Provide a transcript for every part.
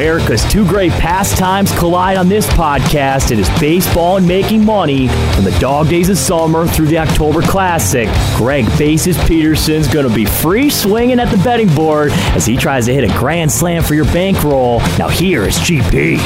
America's two great pastimes collide on this podcast. It is baseball and making money from the dog days of summer through the October Classic. Greg Bases Peterson's going to be free swinging at the betting board as he tries to hit a grand slam for your bankroll. Now here is GP.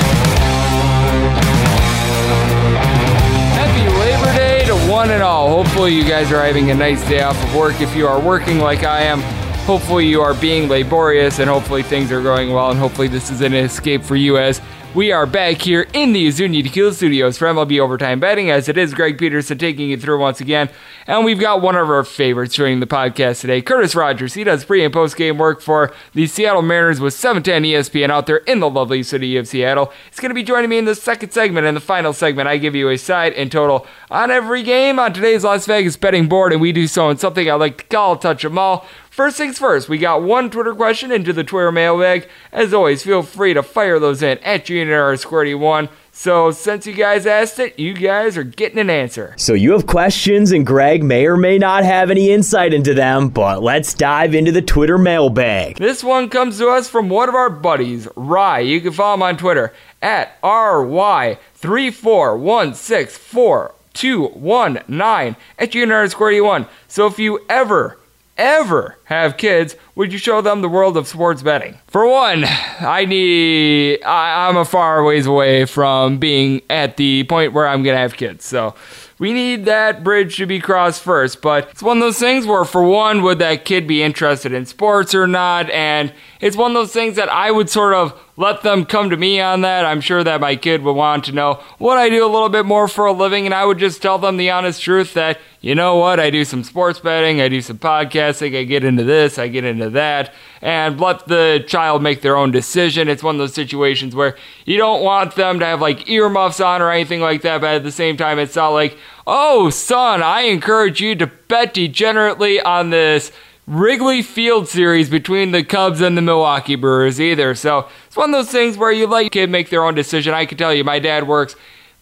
Happy Labor Day to one and all. Hopefully, you guys are having a nice day off of work. If you are working like I am, hopefully you are being laborious and hopefully things are going well and hopefully this is an escape for you as we are back here in the Azunia Tequila Studios for MLB Overtime Betting, as it is Greg Peterson taking you through once again. And we've got one of our favorites joining the podcast today, Curtis Rogers. He does pre and post game work for the Seattle Mariners with 710 ESPN out there in the lovely city of Seattle. He's going to be joining me in the second segment and the final segment. I give you a side and total on every game on today's Las Vegas betting board, and we do so in something I like to call Touch 'em All. First things first, we got one Twitter question into the Twitter mailbag. As always, feel free to fire those in at Junior Squirty One. So since you guys asked it, you guys are getting an answer. So you have questions, and Greg may or may not have any insight into them, but let's dive into the Twitter mailbag. This one comes to us from one of our buddies, Rye. You can follow him on Twitter at RY341642219 at Junior Squirty One. So if you ever ever have kids, would you show them the world of sports betting? For one, I need, I, I'm a far ways away from being at the point where I'm gonna have kids. So we need that bridge to be crossed first. But it's one of those things where, for one, would that kid be interested in sports or not? And it's one of those things that I would sort of let them come to me on that. I'm sure that my kid would want to know what I do a little bit more for a living, and I would just tell them the honest truth that, you know what, I do some sports betting, I do some podcasting, I get into this, I get into that, and let the child make their own decision. It's one of those situations where you don't want them to have like earmuffs on or anything like that, but at the same time, it's not like, oh, son, I encourage you to bet degenerately on this Wrigley Field series between the Cubs and the Milwaukee Brewers either. So it's one of those things where you let your kid make their own decision. I can tell you, my dad works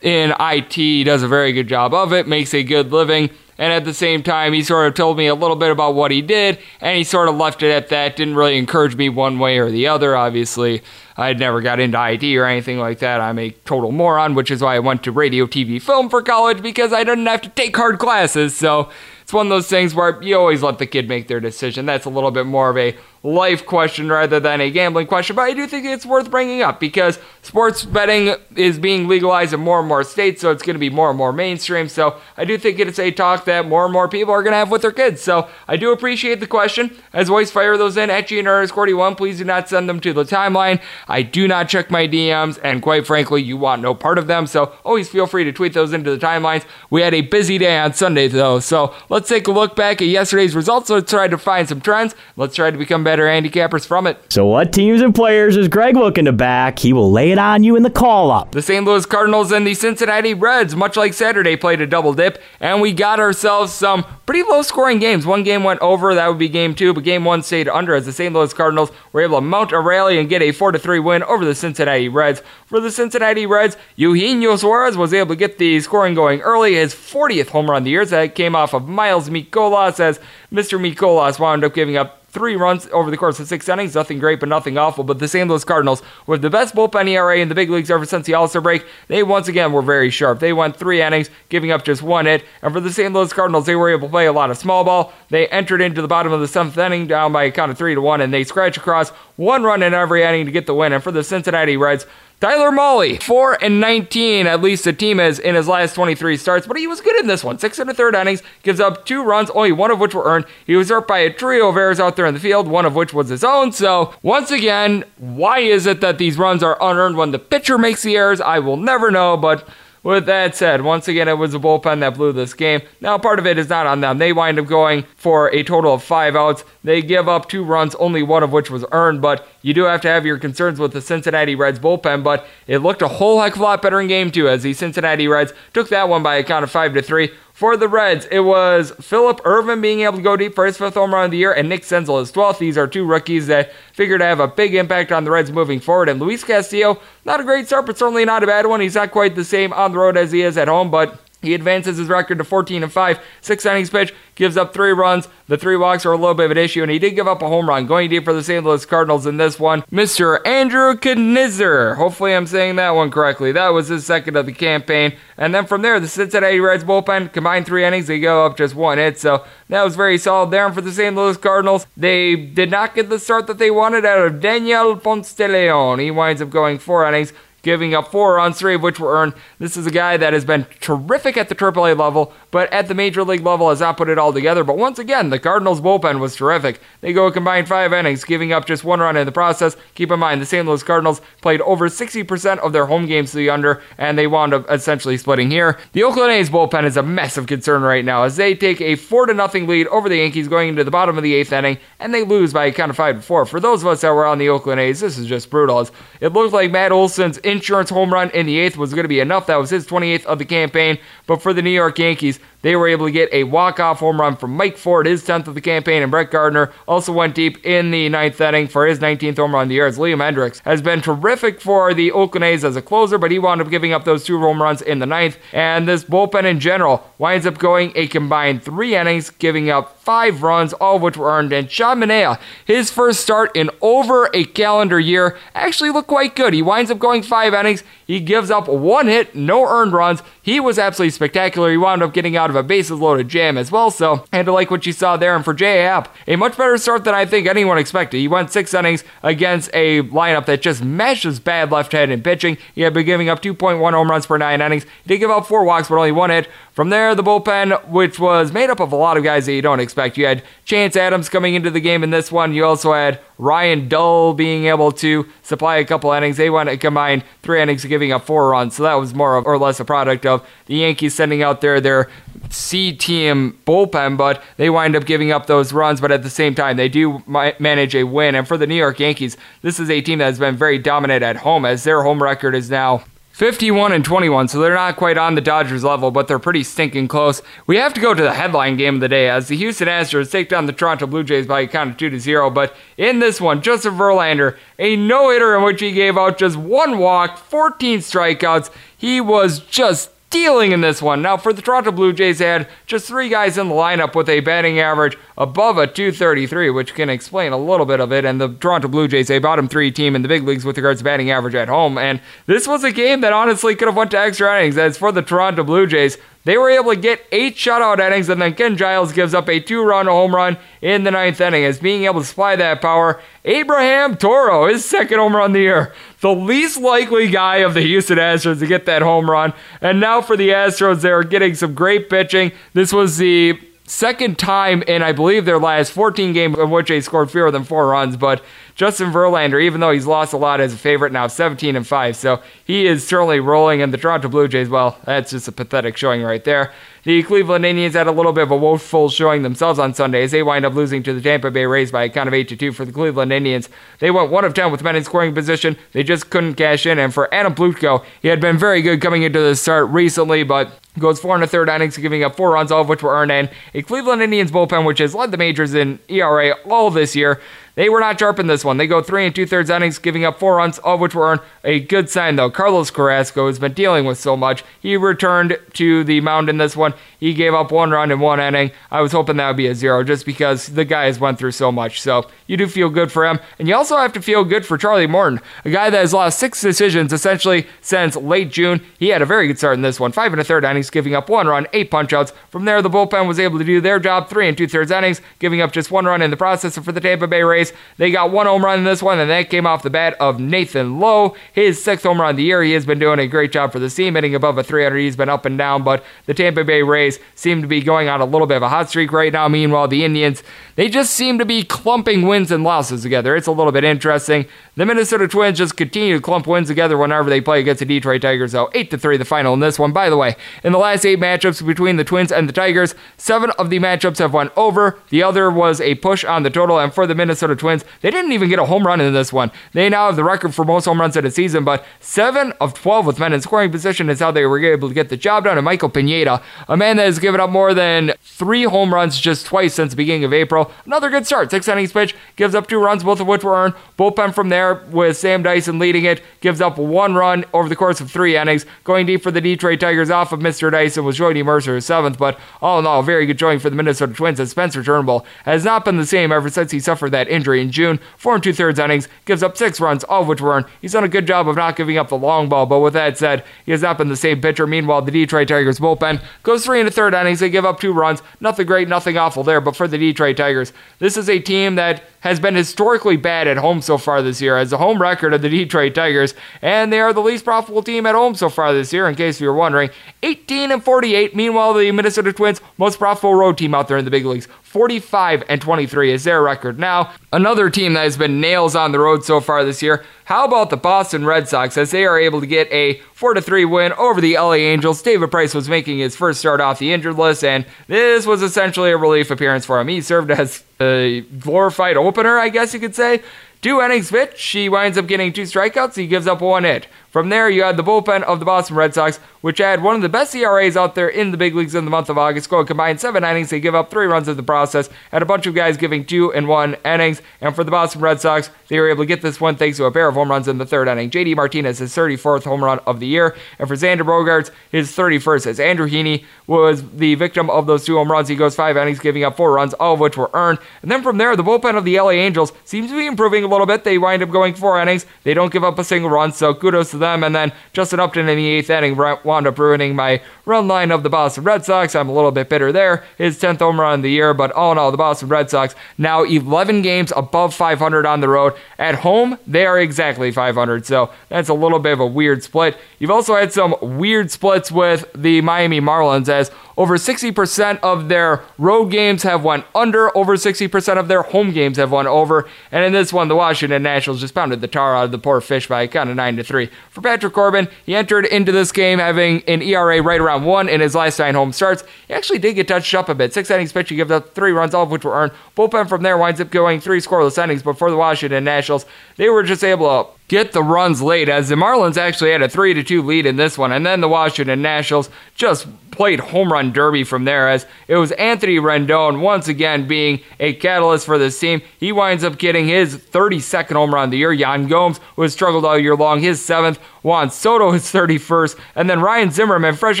in IT, he does a very good job of it, makes a good living. And at the same time, he sort of told me a little bit about what he did, and he sort of left it at that. Didn't really encourage me one way or the other. Obviously, I never got into IT or anything like that. I'm a total moron, which is why I went to radio, TV, film for college because I didn't have to take hard classes. So it's one of those things where you always let the kid make their decision. That's a little bit more of a life question rather than a gambling question, but I do think it's worth bringing up because sports betting is being legalized in more and more states, so it's going to be more and more mainstream. So I do think it's a talk that more and more people are going to have with their kids. So I do appreciate the question. As always, fire those in at GNRS41. Please do not send them to the timeline. I do not check my DMs, and quite frankly, you want no part of them. So always feel free to tweet those into the timelines. We had a busy day on Sunday, though. So let's take a look back at yesterday's results. Let's try to find some trends. Let's try to become better handicappers from it. So, what teams and players is Greg looking to back? He will lay it on you in the call up. The St. Louis Cardinals and the Cincinnati Reds, much like Saturday, played a double dip, and we got ourselves some pretty low scoring games. One game went over, that would be game two, but game one stayed under as the St. Louis Cardinals were able to mount a rally and get a 4 3 win over the Cincinnati Reds. For the Cincinnati Reds, Eugenio Suarez was able to get the scoring going early, his 40th home run of the year. That came off of Miles Mikolas as Mr. Mikolas wound up giving up three runs over the course of six innings. Nothing great, but nothing awful. But the St. Louis Cardinals, with the best bullpen ERA in the big leagues ever since the All Star break, they once again were very sharp. They went three innings, giving up just one hit. And for the St. Louis Cardinals, they were able to play a lot of small ball. They entered into the bottom of the seventh inning down by a count of three to one, and they scratch across one run in every inning to get the win. And for the Cincinnati Reds, Tyler Mahle, 4 and 19, at least the team is in his last 23 starts, but he was good in this one. Six and a third innings, gives up two runs, only one of which were earned. He was hurt by a trio of errors out there in the field, one of which was his own. So, once again, why is it that these runs are unearned when the pitcher makes the errors? I will never know, but with that said, once again, it was the bullpen that blew this game. Now, part of it is not on them. They wind up going for a total of five outs. They give up two runs, only one of which was earned, but you do have to have your concerns with the Cincinnati Reds bullpen. But it looked a whole heck of a lot better in game two as the Cincinnati Reds took that one by a count of five to three. For the Reds, it was Phillip Ervin being able to go deep for his fifth home run of the year, and Nick Senzel his 12th. These are two rookies that figure to have a big impact on the Reds moving forward. And Luis Castillo, not a great start, but certainly not a bad one. He's not quite the same on the road as he is at home, but he advances his record to 14 and 5. Six innings pitch, gives up three runs. The three walks are a little bit of an issue, and he did give up a home run. Going deep for the St. Louis Cardinals in this one, Mr. Andrew Knizner. Hopefully, I'm saying that one correctly. That was his second of the campaign. And then from there, the Cincinnati Reds bullpen combined three innings. They go up just one hit, so that was very solid there. And for the St. Louis Cardinals, they did not get the start that they wanted out of Daniel Ponce de Leon. He winds up going four innings giving up four runs, three of which were earned. This is a guy that has been terrific at the AAA level, but at the major league level has not put it all together. But once again, the Cardinals' bullpen was terrific. They go a combined five innings, giving up just one run in the process. Keep in mind, the St. Louis Cardinals played over 60% of their home games to the under, and they wound up essentially splitting here. The Oakland A's bullpen is a massive concern right now as they take a 4 to nothing lead over the Yankees going into the bottom of the eighth inning, and they lose by a count of 5 to 4. For those of us that were on the Oakland A's, this is just brutal. It looked like Matt Olson's insurance home run in the eighth was going to be enough. That was his 28th of the campaign. But for the New York Yankees, they were able to get a walk-off home run from Mike Ford, his 10th of the campaign, and Brett Gardner also went deep in the ninth inning for his 19th home run of the year. As Liam Hendriks has been terrific for the Oakland A's as a closer, but he wound up giving up those two home runs in the ninth. And this bullpen in general winds up going a combined three innings, giving up five runs, all of which were earned. And Sean Manaea, his first start in over a calendar year, actually looked quite good. He winds up going five innings. He gives up one hit, no earned runs. He was absolutely spectacular. He wound up getting out of a bases loaded jam as well. So, and to like what you saw there. And for J.A. Happ, a much better start than I think anyone expected. He went six innings against a lineup that just meshes bad left handed pitching. He had been giving up 2.1 home runs per nine innings. He did give up four walks, but only one hit. From there, the bullpen, which was made up of a lot of guys that you don't expect. You had Chance Adams coming into the game in this one. You also had Ryan Dull being able to supply a couple innings. They went to combine three innings, giving up four runs. So that was more of or less a product of the Yankees sending out there their C team bullpen, but they wind up giving up those runs. But at the same time, they do manage a win. And for the New York Yankees, this is a team that has been very dominant at home, as their home record is now 51 and 21, so they're not quite on the Dodgers level, but they're pretty stinking close. We have to go to the headline game of the day as the Houston Astros take down the Toronto Blue Jays by a count of 2 to 0. But in this one, Justin Verlander, a no hitter in which he gave out just one walk, 14 strikeouts. He was just dealing in this one. Now, for the Toronto Blue Jays, they had just three guys in the lineup with a batting average above a 233, which can explain a little bit of it. And the Toronto Blue Jays, a bottom three team in the big leagues with regards to batting average at home. And this was a game that honestly could have went to extra innings. As for the Toronto Blue Jays, They were able to get eight shutout innings, and then Ken Giles gives up a two run home run in the ninth inning. As being able to supply that power, Abraham Toro, his second home run of the year, the least likely guy of the Houston Astros to get that home run. And now for the Astros, they're getting some great pitching. This was the second time in, I believe, their last 14 games in which they scored fewer than four runs, but Justin Verlander, even though he's lost a lot as a favorite now, 17 and 5. So he is certainly rolling. And the Toronto Blue Jays, well, that's just a pathetic showing right there. The Cleveland Indians had a little bit of a woeful showing themselves on Sunday as they wind up losing to the Tampa Bay Rays by a count of 8 to 2 for the Cleveland Indians. They went 1 of 10 with men in scoring position. They just couldn't cash in. And for Adam Plutko, he had been very good coming into the start recently, but goes four and a third innings, giving up four runs, all of which were earned in. A Cleveland Indians bullpen, which has led the majors in ERA all this year, they were not sharp in this one. They go three and two thirds innings, giving up four runs, all of which were earned. A good sign, though. Carlos Carrasco has been dealing with so much. He returned to the mound in this one. He gave up one run in one inning. I was hoping that would be a zero just because the guy has went through so much. So you do feel good for him. And you also have to feel good for Charlie Morton, a guy that has lost six decisions essentially since late June. He had a very good start in this one. Five and a third innings, giving up one run, eight punchouts. From there, the bullpen was able to do their job, three and two thirds innings, giving up just one run in the process. And for the Tampa Bay Rays, they got one home run in this one, and that came off the bat of Nathan Lowe, his sixth home run of the year. He has been doing a great job for the team, hitting above a 300. He's been up and down, but the Tampa Bay Rays seem to be going on a little bit of a hot streak right now. Meanwhile, the Indians, they just seem to be clumping wins and losses together. It's a little bit interesting. The Minnesota Twins just continue to clump wins together whenever they play against the Detroit Tigers, though. 8 to 3 the final in this one. By the way, in the last eight matchups between the Twins and the Tigers, seven of the matchups have won over. The other was a push on the total, and for the Minnesota Twins, they didn't even get a home run in this one. They now have the record for most home runs in a season, but 7 of 12 with men in scoring position is how they were able to get the job done. And Michael Pineda, a man that has given up more than three home runs just twice since the beginning of April. Another good start. Six innings pitch, gives up two runs, both of which were earned. Bullpen from there with Sam Dyson leading it, gives up one run over the course of three innings. Going deep for the Detroit Tigers off of Mr. Dyson was Jordy Mercer, seventh, but all in all, very good showing for the Minnesota Twins as Spencer Turnbull has not been the same ever since he suffered that injury in June. Four and two thirds innings, gives up six runs, all of which were earned. He's done a good job of not giving up the long ball, but with that said, he has not been the same pitcher. Meanwhile, the Detroit Tigers bullpen goes three and a third innings. They give up two runs. Nothing great, nothing awful there, but for the Detroit Tigers, this is a team that has been historically bad at home so far this year as the home record of the Detroit Tigers, and they are the least profitable team at home so far this year, in case you're wondering. 18 and 48. Meanwhile, the Minnesota Twins, most profitable road team out there in the big leagues. 45 and 23 is their record now. Another team that has been nails on the road so far this year. How about the Boston Red Sox as they are able to get a 4 3 win over the LA Angels? David Price was making his first start off the injured list, and this was essentially a relief appearance for him. He served as a glorified opener, I guess you could say. Two innings pitch, he winds up getting two strikeouts. He gives up one hit. From there, you had the bullpen of the Boston Red Sox, which had one of the best ERAs out there in the big leagues in the month of August. Go combined seven innings. They give up three runs in the process. Had a bunch of guys giving two and one innings. And for the Boston Red Sox, they were able to get this one thanks to a pair of home runs in the third inning. JD Martinez, his 34th home run of the year. And for Xander Bogaerts, his 31st. As Andrew Heaney was the victim of those two home runs, he goes five innings, giving up four runs, all of which were earned. And then from there, the bullpen of the LA Angels seems to be improving a little bit. They wind up going four innings. They don't give up a single run, so kudos to them. And then Justin Upton in the eighth inning wound up ruining my run line of the Boston Red Sox. I'm a little bit bitter there. His 10th home run of the year, but all in all, the Boston Red Sox now 11 games above 500 on the road. At home, they are exactly 500, so that's a little bit of a weird split. You've also had some weird splits with the Miami Marlins as over 60% of their road games have won under, over 60% of their home games have won over, and in this one, the Washington Nationals just pounded the tar out of the poor fish by a count of 9 to 3. For Patrick Corbin, he entered into this game having an ERA right around 1 in his last nine home starts. He actually did get touched up a bit. Six innings pitched, he gives up three runs, all of which were earned. Bullpen from there winds up going three scoreless innings, but for the Washington Nationals, they were just able to get the runs late as the Marlins actually had a 3 to 2 lead in this one and then the Washington Nationals just played home run derby from there as it was Anthony Rendon once again being a catalyst for this team. He winds up getting his 32nd home run of the year. Yan Gomes, who has struggled all year long, his seventh. Juan Soto, his 31st. And then Ryan Zimmerman, fresh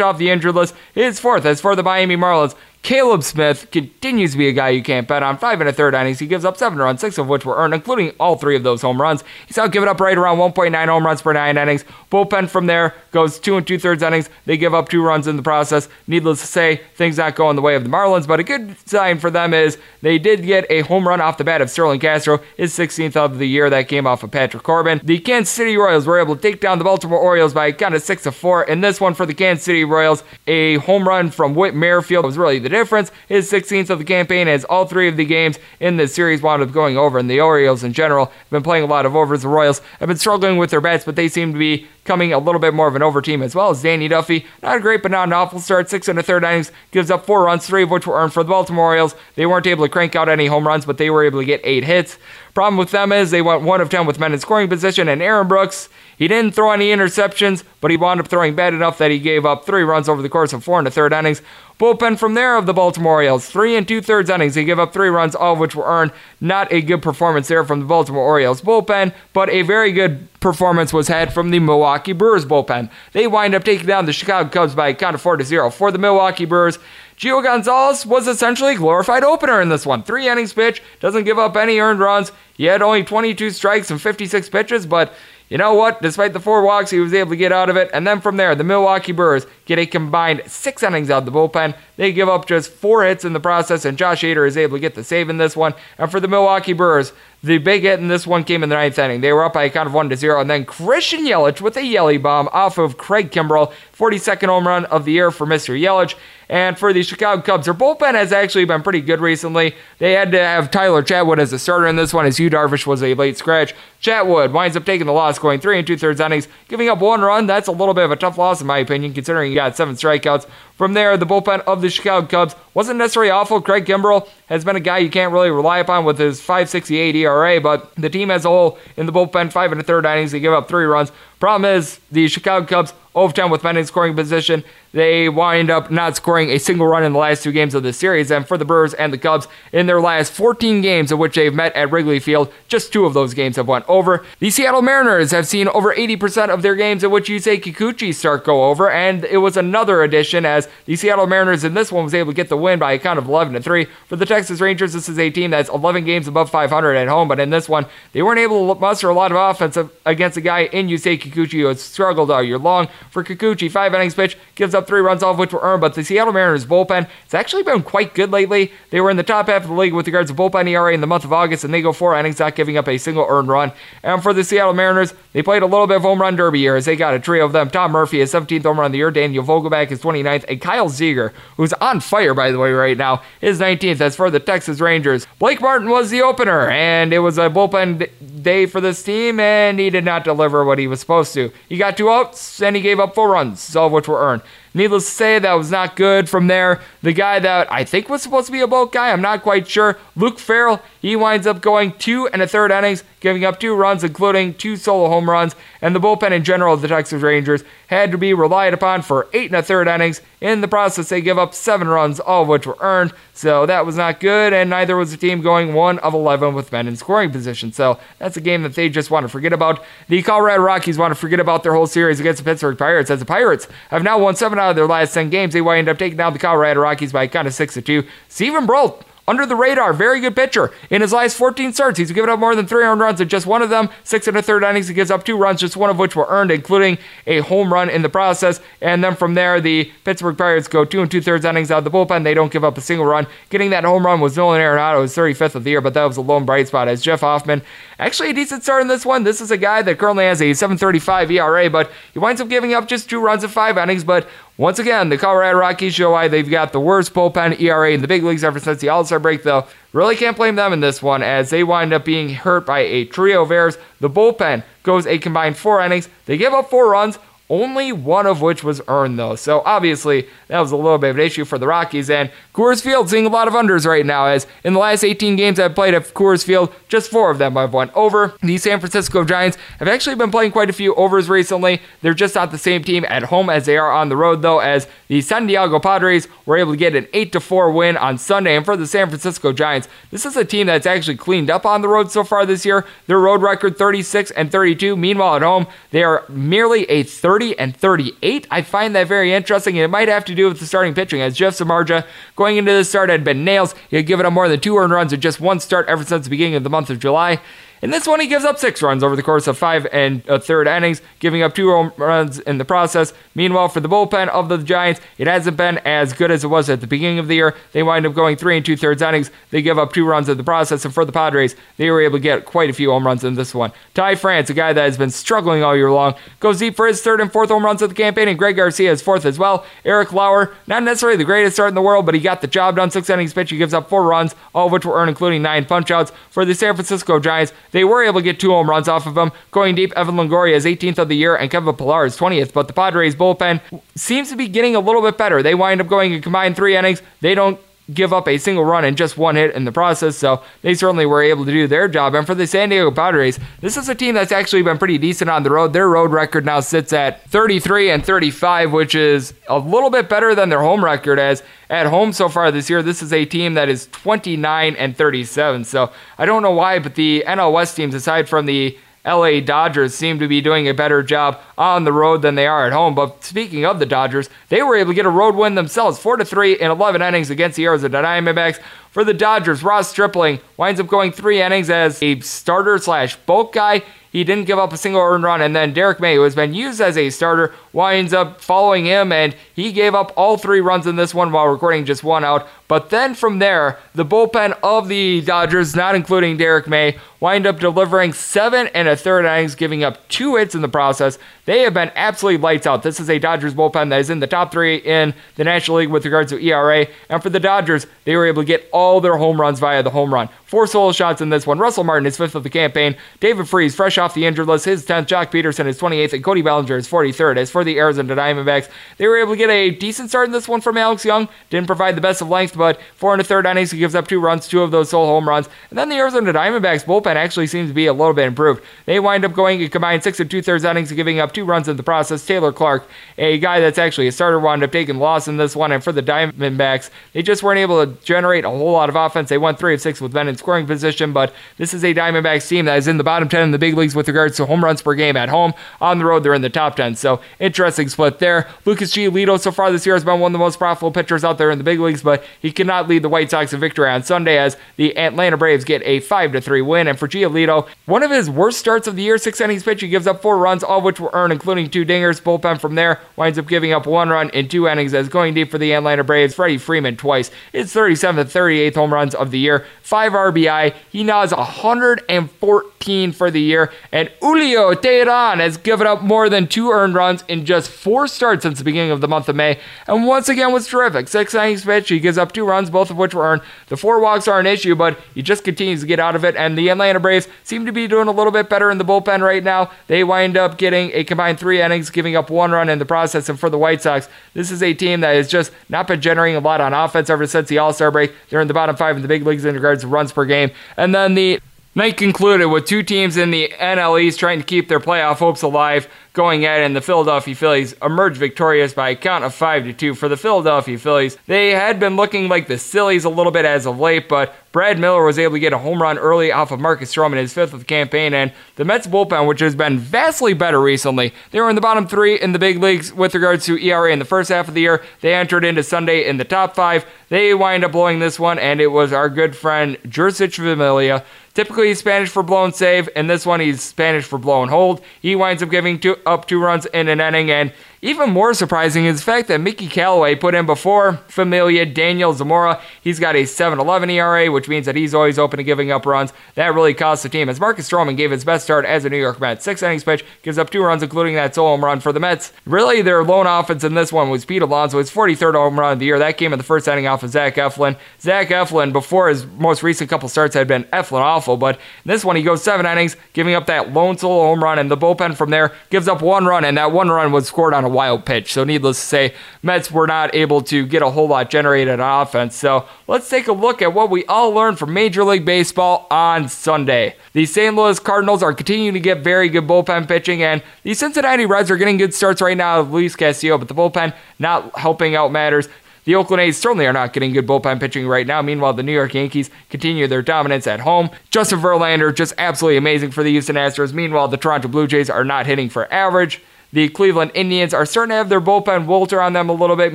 off the injured list, his fourth. As for the Miami Marlins, Caleb Smith continues to be a guy you can't bet on. Five and a third innings. He gives up seven runs, six of which were earned, including all three of those home runs. He's now giving up right around 1.9 home runs per nine innings. Bullpen from there goes two and two thirds innings. They give up two runs in the process. Needless to say, things not going the way of the Marlins, but a good sign for them is they did get a home run off the bat of Starlin Castro, his 16th of the year. That came off of Patrick Corbin. The Kansas City Royals were able to take down the Baltimore Orioles by kind of six to four. In this one for the Kansas City Royals, a home run from Whit Merrifield was really the difference. His 16th of the campaign as all three of the games in this series wound up going over. And the Orioles in general have been playing a lot of overs. The Royals have been struggling with their bats, but they seem to be coming a little bit more of an over team as well as Danny Duffy. Not a great, but not an awful start. Six and a third innings, gives up four runs, three of which were earned for the Baltimore Orioles. They weren't able to crank out any home runs, but they were able to get eight hits. Problem with them is they went one of ten with men in scoring position, and Aaron Brooks, he didn't throw any interceptions, but he wound up throwing bad enough that he gave up three runs over the course of four and a third innings. Bullpen from there of the Baltimore Orioles, three and two thirds innings. They give up three runs, all of which were earned. Not a good performance there from the Baltimore Orioles bullpen, but a very good performance was had from the Milwaukee Brewers bullpen. They wind up taking down the Chicago Cubs by a count of four to zero. For the Milwaukee Brewers, Gio Gonzalez was essentially a glorified opener in this one. Three innings pitch, doesn't give up any earned runs. He had only 22 strikes and 56 pitches, but you know what? Despite the four walks, he was able to get out of it. And then from there, the Milwaukee Brewers get a combined six innings out of the bullpen. They give up just four hits in the process, and Josh Hader is able to get the save in this one. And for the Milwaukee Brewers, the big hit in this one came in the ninth inning. They were up by a count of one to zero, and then Christian Yelich with a Yelly bomb off of Craig Kimbrel, 42nd home run of the year for Mr. Yelich. And for the Chicago Cubs, their bullpen has actually been pretty good recently. They had to have Tyler Chatwood as a starter in this one, as Yu Darvish was a late scratch. Chatwood winds up taking the loss, going three and two thirds innings, giving up one run. That's a little bit of a tough loss, in my opinion, considering got seven strikeouts. From there, the bullpen of the Chicago Cubs wasn't necessarily awful. Craig Kimbrel has been a guy you can't really rely upon with his 5.68 ERA, but the team as a whole in the bullpen, five and a third innings, they give up three runs. Problem is, the Chicago Cubs overtime with men in scoring position. They wind up not scoring a single run in the last two games of the series. And for the Brewers and the Cubs, in their last 14 games of which they've met at Wrigley Field, just two of those games have went over. The Seattle Mariners have seen over 80% of their games in which Yusei Kikuchi start go over, and it was another addition as the Seattle Mariners in this one was able to get the win by a count of 11 to 3. For the Texas Rangers, this is a team that's 11 games above 500 at home, but in this one, they weren't able to muster a lot of offense against a guy in Yusei Kikuchi who has struggled all year long. For Kikuchi, five innings pitch, gives up three runs, all of which were earned. But the Seattle Mariners bullpen, it's actually been quite good lately. They were in the top half of the league with regards to bullpen ERA in the month of August, and they go four innings, not giving up a single earned run. And for the Seattle Mariners, they played a little bit of home run derby here as they got a trio of them. Tom Murphy, his 17th home run of the year, Daniel Vogelbach, his 29th, and Kyle Seager, who's on fire, by the way, right now, his 19th. As for the Texas Rangers, Blake Martin was the opener, and it was a bullpen day for this team, and he did not deliver what he was supposed to. He got two outs, and he gave up four runs, all of which were earned. Needless to say, that was not good. From there, the guy that I think was supposed to be a boat guy, I'm not quite sure, Luke Farrell, he winds up going two and a third innings, giving up two runs, including two solo home runs, and the bullpen in general of the Texas Rangers had to be relied upon for eight and a third innings. In the process, they give up seven runs, all of which were earned, so that was not good, and neither was the team going one of 11 with men in scoring position. So that's a game that they just want to forget about. The Colorado Rockies want to forget about their whole series against the Pittsburgh Pirates, as the Pirates have now won seven out of their last 10 games. They wind up taking down the Colorado Rockies by kind of 6 to 2. Steven Brault under the radar, very good pitcher. In his last 14 starts, he's given up more than 300 runs in just one of them. Six and a third innings, he gives up two runs, just one of which were earned, including a home run in the process. And then from there, the Pittsburgh Pirates go two and two thirds innings out of the bullpen. They don't give up a single run. Getting that home run was Nolan Arenado, his 35th of the year, but that was a lone bright spot as Jeff Hoffman. Actually, a decent start in this one. This is a guy that currently has a 7.35 ERA, but he winds up giving up just two runs in five innings. But once again, the Colorado Rockies show why they've got the worst bullpen ERA in the big leagues ever since the All Star break, though. Really can't blame them in this one as they wind up being hurt by a trio of errors. The bullpen goes a combined four innings. They give up four runs, only one of which was earned, though. So obviously, that was a little bit of an issue for the Rockies. And Coors Field seeing a lot of unders right now, as in the last 18 games I've played at Coors Field, just four of them I've won over. The San Francisco Giants have actually been playing quite a few overs recently. They're just not the same team at home as they are on the road, though, as the San Diego Padres were able to get an 8 4 win on Sunday. And for the San Francisco Giants, this is a team that's actually cleaned up on the road so far this year. Their road record 36 and 32. Meanwhile, at home, they are merely a 30 30 and 38. I find that very interesting, and it might have to do with the starting pitching, as Jeff Samardzija going into the start had been nails. He had given up more than two earned runs in just one start ever since the beginning of the month of July. In this one, he gives up six runs over the course of five and a third innings, giving up two runs in the process. Meanwhile, for the bullpen of the Giants, it hasn't been as good as it was at the beginning of the year. They wind up going three and two thirds innings. They give up two runs in the process, and for the Padres, they were able to get quite a few home runs in this one. Ty France, a guy that has been struggling all year long, goes deep for his third and fourth home runs of the campaign, and Greg Garcia is fourth as well. Eric Lauer, not necessarily the greatest start in the world, but he got the job done. Six innings pitch, he gives up four runs, all of which were earned, including nine punchouts. For the San Francisco Giants, they were able to get two home runs off of him. Going deep, Evan Longoria is 18th of the year, and Kevin Pillar is 20th. But the Padres bullpen seems to be getting a little bit better. They wind up going a combined three innings. They don't give up a single run and just one hit in the process. So they certainly were able to do their job. And for the San Diego Padres, this is a team that's actually been pretty decent on the road. Their road record now sits at 33 and 35, which is a little bit better than their home record as at home so far this year. This is a team that is 29 and 37. So I don't know why, but the NL West teams, aside from the LA Dodgers seem to be doing a better job on the road than they are at home. But speaking of the Dodgers, they were able to get a road win themselves, 4 to 3 in 11 innings against the Arizona Diamondbacks. For the Dodgers, Ross Stripling winds up going three innings as a starter slash bulk guy. He didn't give up a single earned run, and then Derek May, who has been used as a starter, winds up following him, and he gave up all three runs in this one while recording just one out. But then from there, the bullpen of the Dodgers, not including Derek May, wind up delivering seven and a third innings, giving up two hits in the process. They have been absolutely lights out. This is a Dodgers bullpen that is in the top three in the National League with regards to ERA. And for the Dodgers, they were able to get their home runs via the home run. Four solo shots in this one. Russell Martin is fifth of the campaign. David Freese, fresh off the injured list, his 10th. Joc Pederson, is 28th, and Cody Bellinger is 43rd. As for the Arizona Diamondbacks, they were able to get a decent start in this one from Alex Young. Didn't provide the best of length, but four and a third innings, he gives up two runs, two of those solo home runs. And then the Arizona Diamondbacks bullpen actually seems to be a little bit improved. They wind up going a combined six and two thirds innings, giving up two runs in the process. Taylor Clarke, a guy that's actually a starter, wound up taking loss in this one. And for the Diamondbacks, they just weren't able to generate a whole lot of offense. They went three of six with men scoring position, but this is a Diamondbacks team that is in the bottom 10 in the big leagues with regards to home runs per game at home. On the road, they're in the top 10. So interesting split there. Lucas Giolito so far this year has been one of the most profitable pitchers out there in the big leagues, but he cannot lead the White Sox to victory on Sunday as the Atlanta Braves get a 5 3 win. And for Giolito, one of his worst starts of the year, six innings pitch, he gives up four runs, all which were earned, including two dingers. Bullpen from there winds up giving up one run in two innings as going deep for the Atlanta Braves. Freddie Freeman twice. It's 37th 38th home runs of the year, five RBI. He now has 114 for the year. And Julio Teheran has given up more than two earned runs in just four starts since the beginning of the month of May. And once again was terrific. Six innings pitch, he gives up two runs, both of which were earned. The four walks are an issue, but he just continues to get out of it. And the Atlanta Braves seem to be doing a little bit better in the bullpen right now. They wind up getting a combined three innings, giving up one run in the process. And for the White Sox, this is a team that has just not been generating a lot on offense ever since the All Star break. They're in the bottom five in the big leagues in regards to runs per game. And then the night concluded with two teams in the NL East trying to keep their playoff hopes alive going at, it, and the Philadelphia Phillies emerged victorious by a count of 5 to 2 for the Philadelphia Phillies. They had been looking like the sillies a little bit as of late, but Brad Miller was able to get a home run early off of Marcus Stroman, in his fifth of the campaign, and the Mets bullpen, which has been vastly better recently, they were in the bottom three in the big leagues with regards to ERA in the first half of the year. They entered into Sunday in the top five. They wind up blowing this one, and it was our good friend Jeurys Familia Typically, he's Spanish for blown save, and this one he's Spanish for blown hold. He winds up giving two, up two runs in an inning, and even more surprising is the fact that Mickey Callaway put in before Familia Daniel Zamora. He's got a 7.11 ERA, which means that he's always open to giving up runs. That really cost the team as Marcus Stroman gave his best start as a New York Met. Six innings pitch, gives up two runs, including that solo home run for the Mets. Really, their lone offense in this one was Pete Alonso, his 43rd home run of the year. That came in the first inning off of Zach Eflin. Zach Eflin, before his most recent couple starts, had been Eflin awful, but this one he goes seven innings, giving up that lone solo home run, and the bullpen from there gives up one run, and that one run was scored on a wild pitch. So, needless to say, Mets were not able to get a whole lot generated on offense. So, let's take a look at what we all learned from Major League Baseball on Sunday. The St. Louis Cardinals are continuing to get very good bullpen pitching, and the Cincinnati Reds are getting good starts right now with Luis Castillo, but the bullpen not helping out matters. The Oakland A's certainly are not getting good bullpen pitching right now. Meanwhile, the New York Yankees continue their dominance at home. Justin Verlander just absolutely amazing for the Houston Astros. Meanwhile, the Toronto Blue Jays are not hitting for average. The Cleveland Indians are starting to have their bullpen wilter on them a little bit.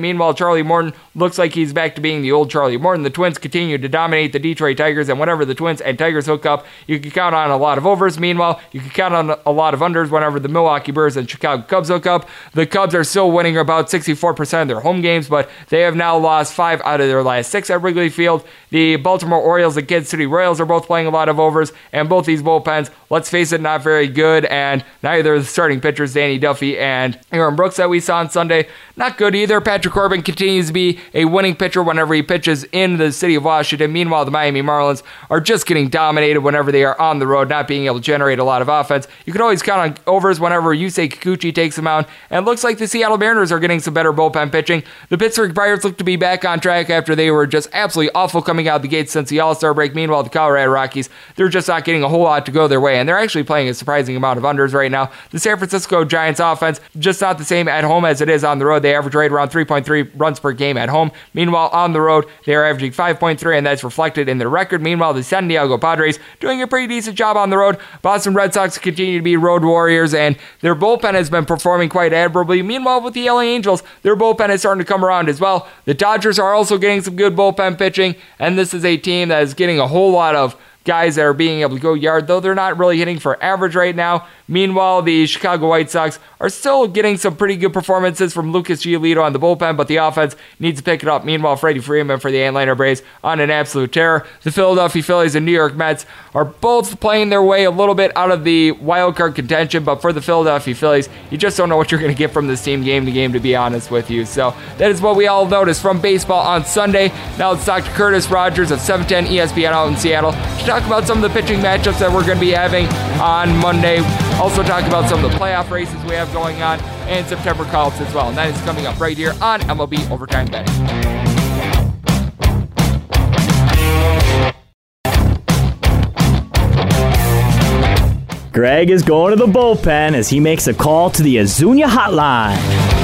Meanwhile, Charlie Morton looks like he's back to being the old Charlie Morton. The Twins continue to dominate the Detroit Tigers, and whenever the Twins and Tigers hook up, you can count on a lot of overs. Meanwhile, you can count on a lot of unders whenever the Milwaukee Brewers and Chicago Cubs hook up. The Cubs are still winning about 64% of their home games, but they have now lost five out of their last six at Wrigley Field. The Baltimore Orioles and Kansas City Royals are both playing a lot of overs, and both these bullpens, let's face it, not very good. And neither of the starting pitchers, Danny Duffy and Aaron Brooks, that we saw on Sunday, not good either. Patrick Corbin continues to be a winning pitcher whenever he pitches in the city of Washington. Meanwhile, the Miami Marlins are just getting dominated whenever they are on the road, not being able to generate a lot of offense. You can always count on overs whenever Yusei Kikuchi takes them out, and looks like the Seattle Mariners are getting some better bullpen pitching. The Pittsburgh Pirates look to be back on track after they were just absolutely awful coming out the gates since the All Star break. Meanwhile, the Colorado Rockies, they're just not getting a whole lot to go their way, and they're actually playing a surprising amount of unders right now. The San Francisco Giants offense, just not the same at home as it is on the road. They average right around 3.3 runs per game at home. Meanwhile, on the road, they are averaging 5.3, and that's reflected in their record. Meanwhile, the San Diego Padres doing a pretty decent job on the road. Boston Red Sox continue to be road warriors, and their bullpen has been performing quite admirably. Meanwhile, with the LA Angels, their bullpen is starting to come around as well. The Dodgers are also getting some good bullpen pitching, and this is a team that is getting a whole lot of guys that are being able to go yard, though they're not really hitting for average right now. Meanwhile, the Chicago White Sox are still getting some pretty good performances from Lucas Giolito on the bullpen, but the offense needs to pick it up. Meanwhile, Freddie Freeman for the Atlanta Braves on an absolute tear. The Philadelphia Phillies and New York Mets are both playing their way a little bit out of the wild card contention, but for the Philadelphia Phillies, you just don't know what you're going to get from this team game to game, to be honest with you. So that is what we all noticed from baseball on Sunday. Now talk to Curtis Rogers of 710 ESPN out in Seattle talk about some of the pitching matchups that we're going to be having on Monday. Also, talk about some of the playoff races we have going on and September call ups as well. And that is coming up right here on MLB Overtime Betting. Greg is going to the bullpen as he makes a call to the Azunia hotline.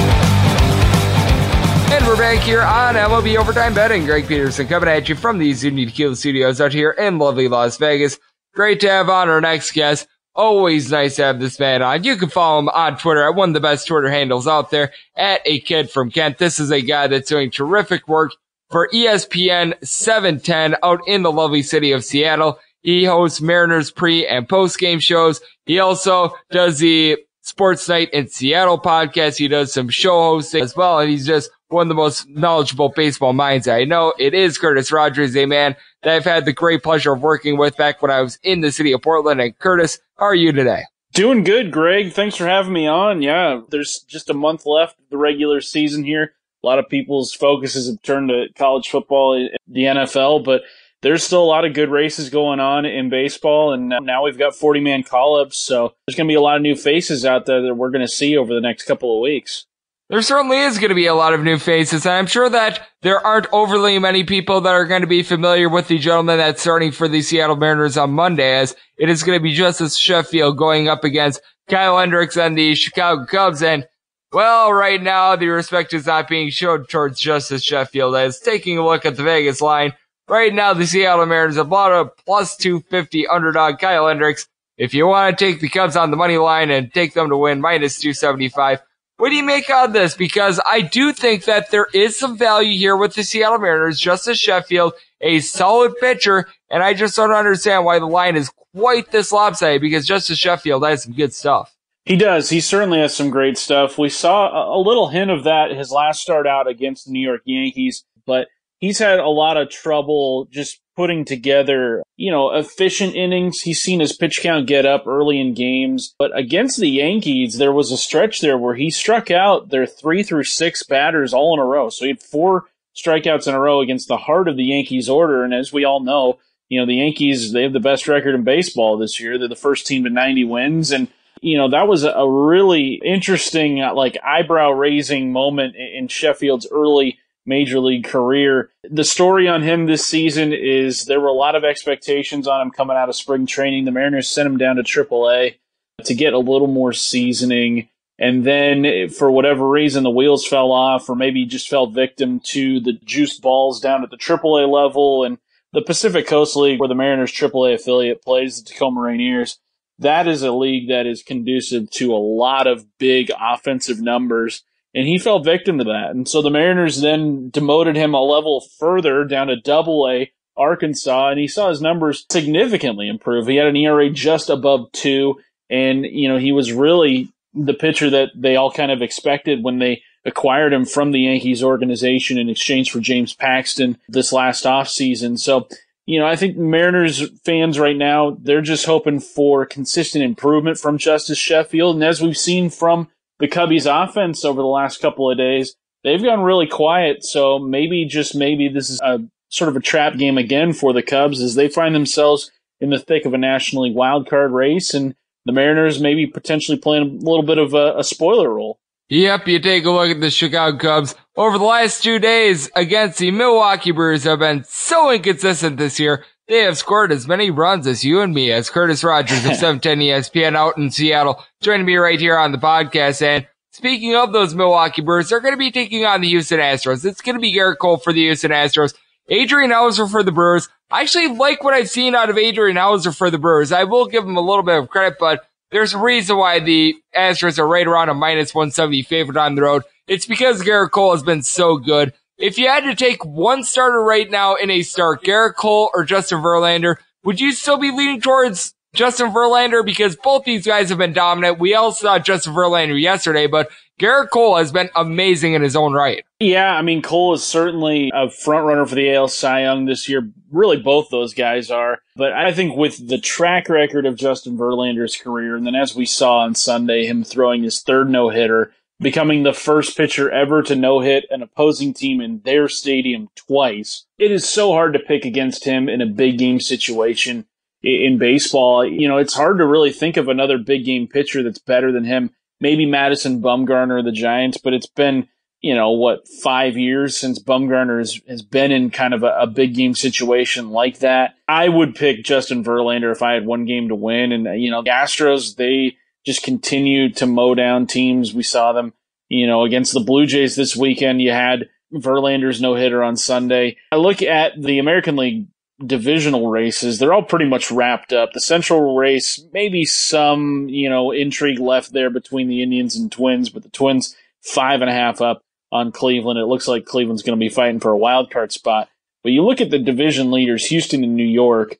And we're back here on MLB Overtime Betting. Greg Peterson coming at you from the Azunia Tequila Studios out here in lovely Las Vegas. Great to have on our next guest. Always nice to have this man on. You can follow him on Twitter at one of the best Twitter handles out there at a kid from Kent. This is a guy that's doing terrific work for ESPN 710 out in the lovely city of Seattle. He hosts Mariners pre and post game shows. He also does the Sports Night in Seattle podcast. He does some show hosting as well. And he's just one of the most knowledgeable baseball minds I know. It is Curtis Rogers, a man that I've had the great pleasure of working with back when I was in the city of Portland. And Curtis, how are you today? Doing good, Greg. Thanks for having me on. Yeah, there's just a month left of the regular season here. A lot of people's focuses have turned to college football, eh, the NFL, but there's still a lot of good races going on in baseball, and now we've got 40 man call ups. So there's going to be a lot of new faces out there that we're going to see over the next couple of weeks. There certainly is going to be a lot of new faces, and I'm sure that there aren't overly many people that are going to be familiar with the gentleman that's starting for the Seattle Mariners on Monday, as it is going to be Justice Sheffield going up against Kyle Hendricks and the Chicago Cubs. And well, right now the respect is not being shown towards Justice Sheffield as taking a look at the Vegas line. Right now, the Seattle Mariners have bought a plus 250 underdog Kyle Hendricks. If you want to take the Cubs on the money line and take them to win minus 275, what do you make of this? Because I do think that there is some value here with the Seattle Mariners, Justice Sheffield, a solid pitcher, and I just don't understand why the line is quite this lopsided because Justice Sheffield has some good stuff. He does. He certainly has some great stuff. We saw a little hint of that his last start out against the New York Yankees, but he's had a lot of trouble just putting together, you know, efficient innings. He's seen his pitch count get up early in games. But against the Yankees, there was a stretch there where he struck out their three through six batters all in a row. So he had four strikeouts in a row against the heart of the Yankees order. And as we all know, you know, the Yankees, they have the best record in baseball this year. They're the first team to 90 wins. And, you know, that was a really interesting, like eyebrow raising moment in Sheffield's early major league career. The story on him this season is there were a lot of expectations on him coming out of spring training. The Mariners sent him down to AAA to get a little more seasoning. And then, for whatever reason, the wheels fell off, or maybe just fell victim to the juice balls down at the AAA level. And the Pacific Coast League, where the Mariners AAA affiliate plays the Tacoma Rainiers, that is a league that is conducive to a lot of big offensive numbers. And he fell victim to that. And so the Mariners then demoted him a level further down to double A Arkansas, and he saw his numbers significantly improve. He had an ERA just above two, and, you know, he was really the pitcher that they all kind of expected when they acquired him from the Yankees organization in exchange for James Paxton this last offseason. So, you know, I think Mariners fans right now, they're just hoping for consistent improvement from Justice Sheffield. And as we've seen from the Cubbies offense over the last couple of days, they've gone really quiet. So maybe, just maybe, this is a sort of a trap game again for the Cubs as they find themselves in the thick of a National League wild card race. And the Mariners maybe potentially playing a little bit of a, a spoiler role. Yep, you take a look at the Chicago Cubs over the last two days against the Milwaukee Brewers have been so inconsistent this year. They have scored as many runs as you and me, as Curtis Rogers of 710 ESPN out in Seattle, joining me right here on the podcast. And speaking of those Milwaukee Brewers, they're going to be taking on the Houston Astros. It's going to be Gerrit Cole for the Houston Astros. Adrian Houser for the Brewers. I actually like what I've seen out of Adrian Houser for the Brewers. I will give him a little bit of credit, but there's a reason why the Astros are right around a minus 170 favorite on the road. It's because Gerrit Cole has been so good. If you had to take one starter right now in a start, Gerrit Cole or Justin Verlander, would you still be leaning towards Justin Verlander? Because both these guys have been dominant. We all saw Justin Verlander yesterday, but Gerrit Cole has been amazing in his own right. Yeah, I mean, Cole is certainly a front runner for the AL Cy Young this year. Really, both those guys are. But I think with the track record of Justin Verlander's career, and then as we saw on Sunday, him throwing his third no hitter, becoming the first pitcher ever to no hit an opposing team in their stadium twice, it is so hard to pick against him in a big game situation in baseball. You know, it's hard to really think of another big game pitcher that's better than him maybe Madison Bumgarner of the Giants, but it's been, you know, what, five years since Bumgarner has, has been in kind of a, a, big game situation like that. I would pick Justin Verlander if I had one game to win. And, you know, the Astros, they just continue to mow down teams. We saw them, you know, against the Blue Jays this weekend. You had Verlander's no hitter on Sunday. I look at the American League divisional races, they're all pretty much wrapped up. The Central race, maybe some, you know, intrigue left there between the Indians and Twins, but the Twins five and a half up on Cleveland. It looks like Cleveland's going to be fighting for a wild card spot. But you look at the division leaders, Houston and New York.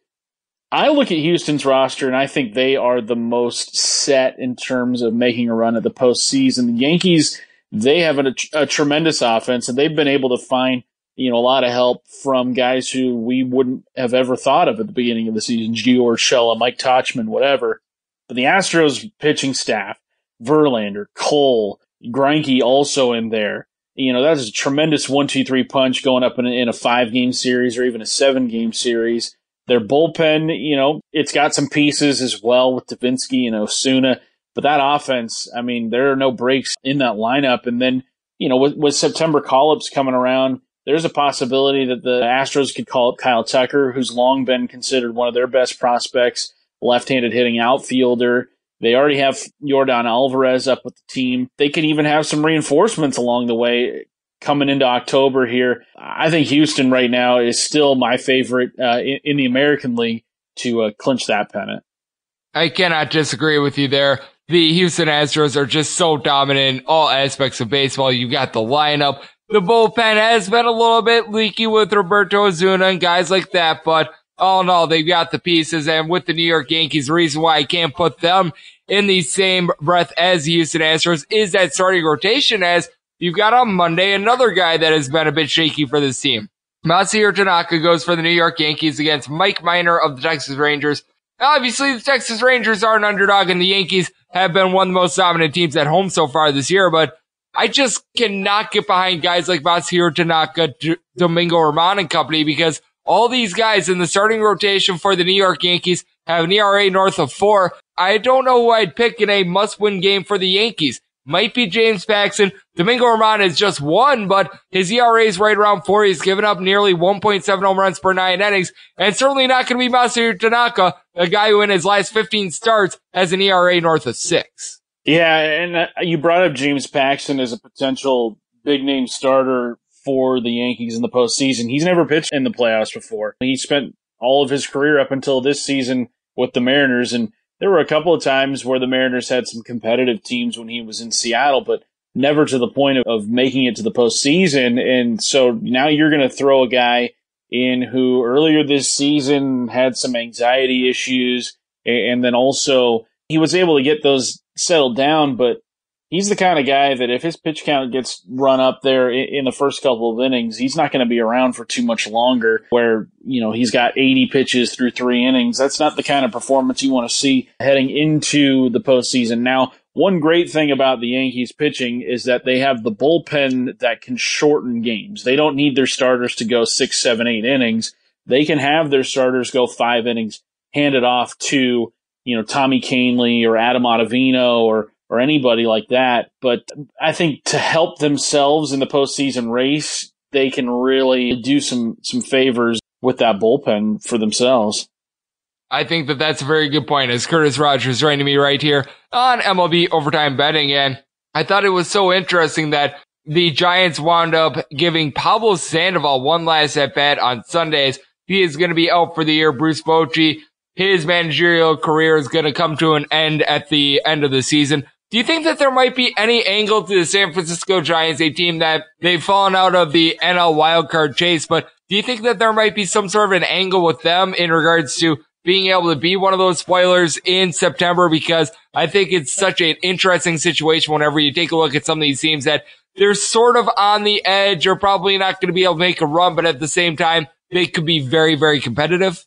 I look at Houston's roster and I think they are the most set in terms of making a run at the postseason. The Yankees, they have a, a tremendous offense and they've been able to find you know, a lot of help from guys who we wouldn't have ever thought of at the beginning of the season, Gio Urshela, Mike Tauchman, whatever. But the Astros pitching staff, Verlander, Cole, Greinke also in there. You know, that's a tremendous one, two, three punch going up in a, in a five game series or even a seven game series. Their bullpen, you know, it's got some pieces as well with Devenski and Osuna. But that offense, I mean, there are no breaks in that lineup. And then, you know, with, with September call ups coming around, there's a possibility that the Astros could call up Kyle Tucker, who's long been considered one of their best prospects, left-handed hitting outfielder. They already have Jordan Alvarez up with the team. They can even have some reinforcements along the way coming into October here. I think Houston right now is still my favorite uh, in, in, the American League to uh, clinch that pennant. I cannot disagree with you there. The Houston Astros are just so dominant in all aspects of baseball. You got the lineup, the bullpen has been a little bit leaky with Roberto Osuna and guys like that, but all in all, they've got the pieces. And with the New York Yankees, the reason why I can't put them in the same breath as the Houston Astros is that starting rotation as you've got on Monday another guy that has been a bit shaky for this team. Masahiro Tanaka goes for the New York Yankees against Mike Minor of the Texas Rangers. Obviously, the Texas Rangers are an underdog and the Yankees have been one of the most dominant teams at home so far this year, but I just cannot get behind guys like Masahiro Tanaka, D- Domingo German and company because all these guys in the starting rotation for the New York Yankees have an ERA north of four. I don't know who I'd pick in a must win game for the Yankees. Might be James Paxton. Domingo German has just won, but his ERA is right around four. He's given up nearly 1.7 home runs per nine innings, and certainly not going to be Masahiro Tanaka, a guy who in his last 15 starts has an ERA north of six. Yeah, and uh, you brought up James Paxton as a potential big name starter for the Yankees in the postseason. He's never pitched in the playoffs before. He spent all of his career up until this season with the Mariners, and there were a couple of times where the Mariners had some competitive teams when he was in Seattle, but never to the point of, of making it to the postseason. And so now you're going to throw a guy in who earlier this season had some anxiety issues. And then also he was able to get those settled down, but he's the kind of guy that if his pitch count gets run up there in the first couple of innings, he's not going to be around for too much longer where, you know, he's got 80 pitches through three innings. That's not the kind of performance you want to see heading into the postseason. Now, one great thing about the Yankees pitching is that they have the bullpen that can shorten games. They don't need their starters to go six, seven, eight innings. They can have their starters go five innings, hand it off to, you know, Tommy Kahnle or Adam Ottavino or, or anybody like that. But I think to help themselves in the postseason race, they can really do some, some favors with that bullpen for themselves. I think that that's a very good point. As Curtis Rogers to me right here on MLB Overtime Betting, and I thought it was so interesting that the Giants wound up giving Pablo Sandoval one last at bat on Sundays. He is going to be out for the year. Bruce Bochy, his managerial career is going to come to an end at the end of the season. Do you think that there might be any angle to the San Francisco Giants, a team that they've fallen out of the NL wildcard chase, but do you think that there might be some sort of an angle with them in regards to being able to be one of those spoilers in September because I think it's such an interesting situation whenever you take a look at some of these teams that they're sort of on the edge or probably not going to be able to make a run, but at the same time, they could be very, very competitive.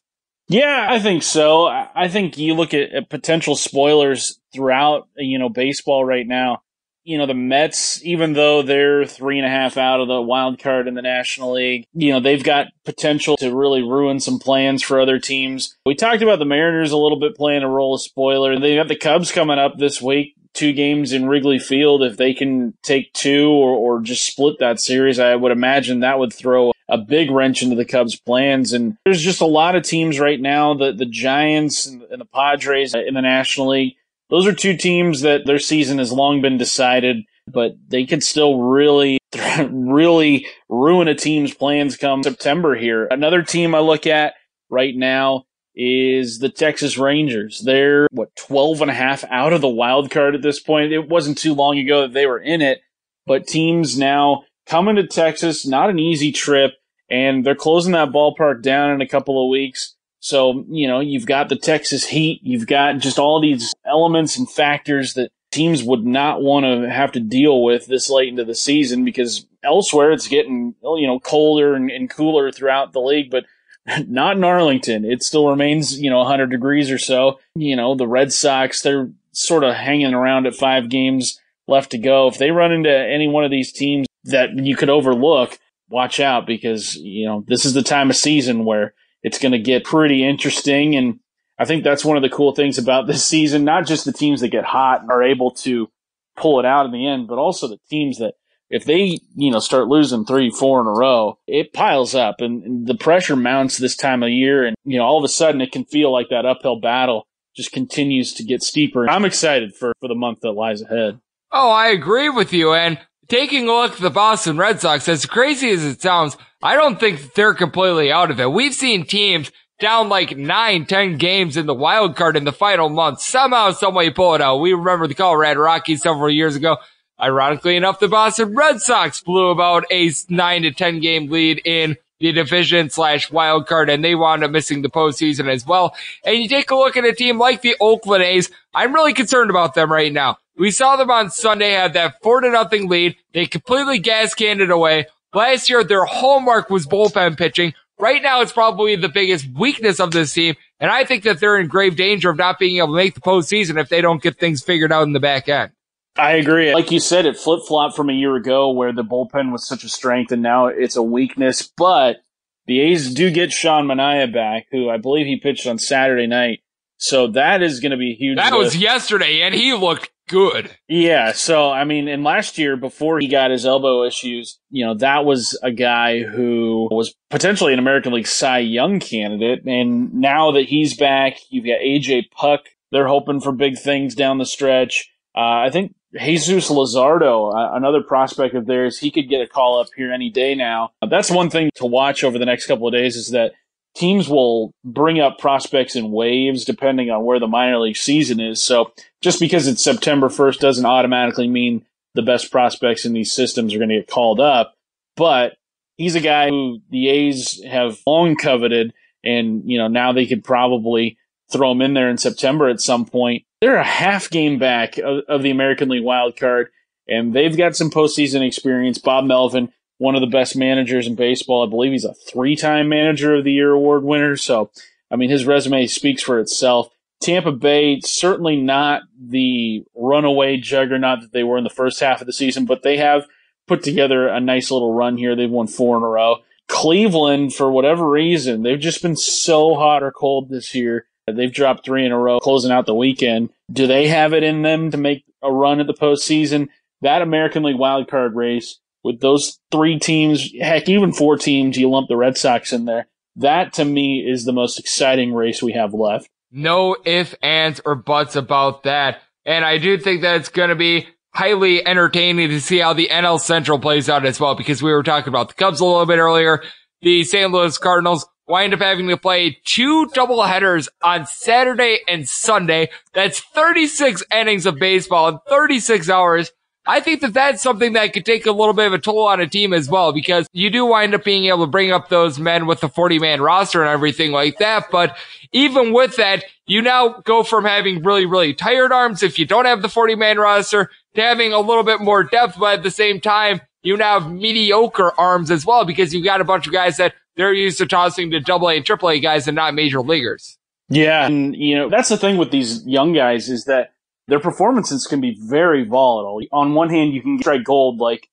Yeah, I think so. I think you look at, at potential spoilers throughout, you know, baseball right now you know, the Mets, even though they're three and a half out of the wild card in the National League, you know, they've got potential to really ruin some plans for other teams. We talked about the Mariners a little bit playing a role of spoiler. They have got the Cubs coming up this week, two games in Wrigley Field. If they can take two or, or just split that series, I would imagine that would throw a big wrench into the Cubs' plans. And there's just a lot of teams right now, the, the Giants and the Padres in the National League those are two teams that their season has long been decided, but they could still really, really ruin a team's plans come September here. Another team I look at right now is the Texas Rangers. They're what 12 and a half out of the wild card at this point. It wasn't too long ago that they were in it, but teams now coming to Texas, not an easy trip, and they're closing that ballpark down in a couple of weeks. So, you know, you've got the Texas heat, you've got just all these elements and factors that teams would not want to have to deal with this late into the season because elsewhere it's getting, oh, you know, colder and, and cooler throughout the league, but not in Arlington. It still remains, you know, 100 degrees or so. You know, the Red Sox, they're sort of hanging around at five games left to go. If they run into any one of these teams that you could overlook, watch out because, you know, this is the time of season where it's going to get pretty interesting. And I think that's one of the cool things about this season. Not just the teams that get hot and are able to pull it out in the end, but also the teams that if they, you know, start losing three, four in a row, it piles up and, and the pressure mounts this time of year. And, you know, all of a sudden it can feel like that uphill battle just continues to get steeper. I'm excited for, for the month that lies ahead. Oh, I agree with you. And taking a look at the Boston Red Sox, as crazy as it sounds, I don't think they're completely out of it. We've seen teams down like nine, ten games in the wild card in the final month. Somehow, someway pull it out. We remember the Colorado Rockies several years ago. Ironically enough, the Boston Red Sox blew about a nine to 10 game lead in the division slash wild card and they wound up missing the postseason as well. And you take a look at a team like the Oakland A's. I'm really concerned about them right now. We saw them on Sunday have that four to nothing lead. They completely gas canned it away. Last year, their hallmark was bullpen pitching. Right now, it's probably the biggest weakness of this team. And I think that they're in grave danger of not being able to make the postseason if they don't get things figured out in the back end. I agree. Like you said, it flip flopped from a year ago where the bullpen was such a strength and now it's a weakness. But the A's do get Sean Manaea back, who I believe he pitched on Saturday night. So that is going to be huge. That lift. was yesterday, and he looked good. Yeah. So, I mean, and last year, before he got his elbow issues, you know, that was a guy who was potentially an American League Cy Young candidate. And now that he's back, you've got AJ Puk. They're hoping for big things down the stretch. Uh, I think Jesus Luzardo, uh, another prospect of theirs, he could get a call up here any day now. That's one thing to watch over the next couple of days is that teams will bring up prospects in waves depending on where the minor league season is. So just because it's September 1st doesn't automatically mean the best prospects in these systems are going to get called up. But he's a guy who the A's have long coveted, and you know now they could probably throw him in there in September at some point. They're a half game back of, of the American League wild card, and they've got some postseason experience. Bob Melvin, one of the best managers in baseball, I believe he's a three time Manager of the Year award winner. So, I mean, his resume speaks for itself. Tampa Bay, certainly not the runaway juggernaut that they were in the first half of the season, but they have put together a nice little run here. They've won four in a row. Cleveland, for whatever reason, they've just been so hot or cold this year. They've dropped three in a row, closing out the weekend. Do they have it in them to make a run at the postseason? That American League wild card race with those three teams, heck, even four teams, you lump the Red Sox in there. That to me is the most exciting race we have left. No ifs, ands, or buts about that. And I do think that it's going to be highly entertaining to see how the NL Central plays out as well, because we were talking about the Cubs a little bit earlier. The St. Louis Cardinals wind up having to play two double headers on Saturday and Sunday. That's 36 innings of baseball in 36 hours. I think that that's something that could take a little bit of a toll on a team as well, because you do wind up being able to bring up those men with the 40 man roster and everything like that. But even with that, you now go from having really, really tired arms if you don't have the 40 man roster to having a little bit more depth, but at the same time, you now have mediocre arms as well because you've got a bunch of guys that they're used to tossing to double A and triple A guys and not major leaguers. Yeah. And, you know, that's the thing with these young guys is that their performances can be very volatile. On one hand, you can strike gold. Like,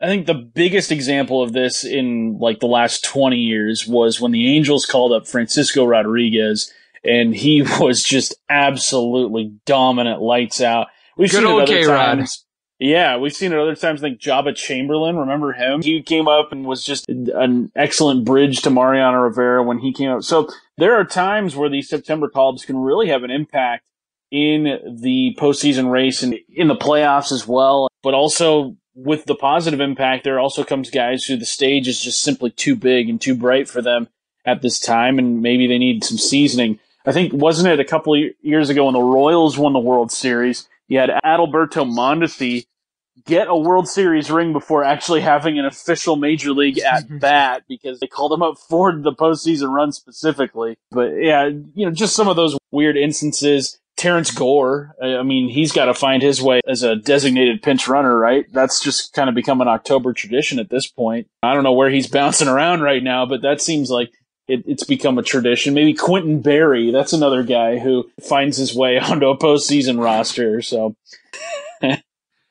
I think the biggest example of this in like the last 20 years was when the Angels called up Francisco Rodriguez and he was just absolutely dominant lights out. We've Good seen it other K-Rod. times. Yeah, we've seen it other times. Like Joba Chamberlain, remember him? He came up and was just an excellent bridge to Mariano Rivera when he came up. So there are times where these September call-ups can really have an impact in the postseason race and in the playoffs as well. But also with the positive impact, there also comes guys who the stage is just simply too big and too bright for them at this time, and maybe they need some seasoning. I think wasn't it a couple of years ago when the Royals won the World Series? You had Adalberto Mondesi get a World Series ring before actually having an official major league at bat because they called him up for the postseason run specifically. But yeah, you know, just some of those weird instances. Terrence Gore, I mean, he's got to find his way as a designated pinch runner, right? That's just kind of become an October tradition at this point. I don't know where he's bouncing around right now, but that seems like it, it's become a tradition. Maybe Quintin Berry, that's another guy who finds his way onto a postseason roster. So,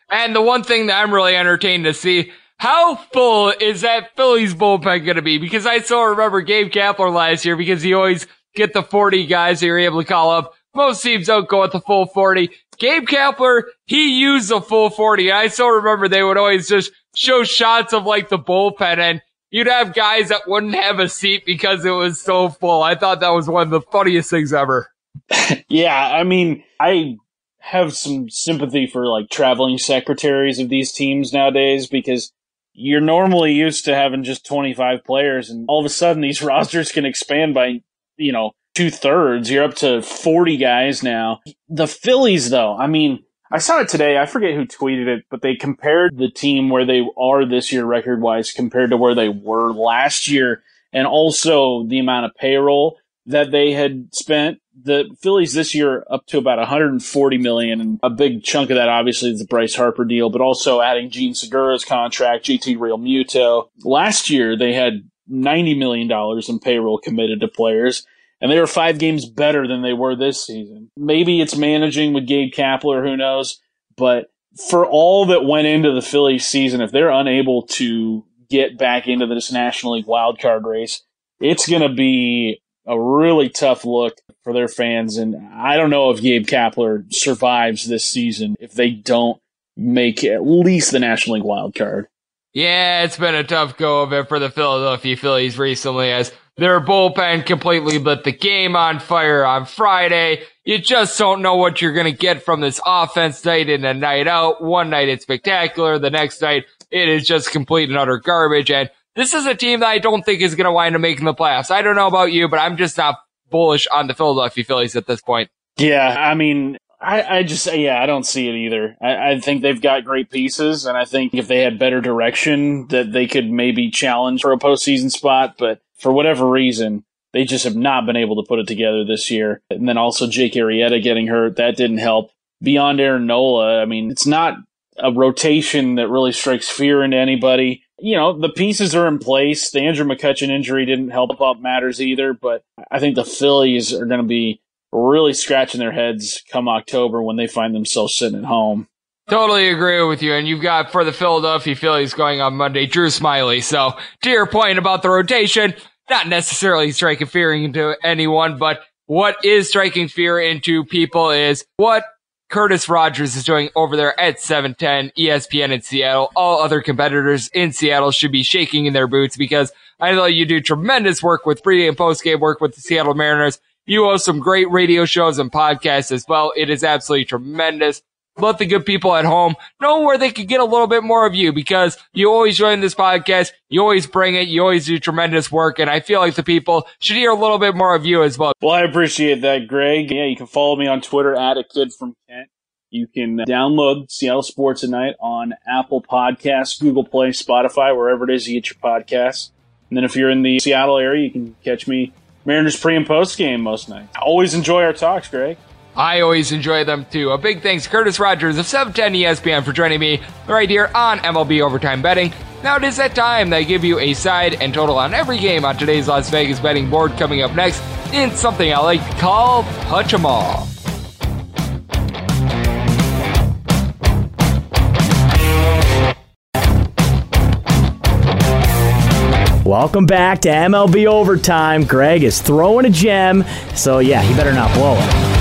And the one thing that I'm really entertained to see, how full is that Phillies bullpen going to be? Because I still remember Gabe Kapler last year because he always get the 40 guys that you're able to call up. Most teams don't go with the full 40. Gabe Kapler, he used the full 40. I still remember they would always just show shots of like the bullpen and you'd have guys that wouldn't have a seat because it was so full. I thought that was one of the funniest things ever. yeah, I mean, I have some sympathy for like traveling secretaries of these teams nowadays because you're normally used to having just 25 players and all of a sudden these rosters can expand by, you know, two thirds. You're up to 40 guys now. The Phillies though, I mean, I saw it today. I forget who tweeted it, but they compared the team where they are this year record wise compared to where they were last year and also the amount of payroll that they had spent. The Phillies this year up to about 140 million, and a big chunk of that obviously is the Bryce Harper deal, but also adding Jean Segura's contract, JT Realmuto. Last year they had 90 million dollars in payroll committed to players. And they were five games better than they were this season. Maybe it's managing with Gabe Kapler, who knows? But for all that went into the Phillies season, if they're unable to get back into this National League wild card race, it's going to be a really tough look for their fans. And I don't know if Gabe Kapler survives this season if they don't make at least the National League wild card. Yeah, it's been a tough go of it for the Philadelphia Phillies recently as their bullpen completely lit the game on fire on Friday. You just don't know what you're going to get from this offense night in and night out. One night it's spectacular. The next night it is just complete and utter garbage. And this is a team that I don't think is going to wind up making the playoffs. I don't know about you, but I'm just not bullish on the Philadelphia Phillies at this point. Yeah, I mean, I, I just, yeah, I don't see it either. I, I think they've got great pieces, and I think if they had better direction, that they could maybe challenge for a postseason spot. But for whatever reason, they just have not been able to put it together this year. And then also Jake Arrieta getting hurt, that didn't help. Beyond Aaron Nola, I mean, it's not a rotation that really strikes fear into anybody. You know, the pieces are in place. The Andrew McCutchen injury didn't help out matters either, but I think the Phillies are going to be really scratching their heads come October when they find themselves sitting at home. Totally agree with you. And you've got for the Philadelphia Phillies going on Monday, Drew Smyly. So to your point about the rotation, not necessarily striking fear into anyone, but what is striking fear into people is what Curtis Rogers is doing over there at 710 ESPN in Seattle. All other competitors in Seattle should be shaking in their boots because I know you do tremendous work with pre and post game work with the Seattle Mariners. You host some great radio shows and podcasts as well. It is absolutely tremendous let the good people at home know where they could get a little bit more of you because you always join this podcast. You always bring it. You always do tremendous work. And I feel like the people should hear a little bit more of you as well. Well, I appreciate that, Greg. Yeah, you can follow me on Twitter at a kid from Kent. You can uh, download Seattle Sports Tonight on Apple Podcasts, Google Play, Spotify, wherever it is you get your podcasts. And then if you're in the Seattle area, you can catch me Mariners pre and post game most nights. I always enjoy our talks, Greg. I always enjoy them too. A big thanks to Curtis Rogers of 710 ESPN for joining me right here on MLB Overtime Betting. Now it is that time that I give you a side and total on every game on today's Las Vegas betting board coming up next in something I like to call Touch 'em All. Welcome back to MLB Overtime. Greg is throwing a gem, so yeah, he better not blow it.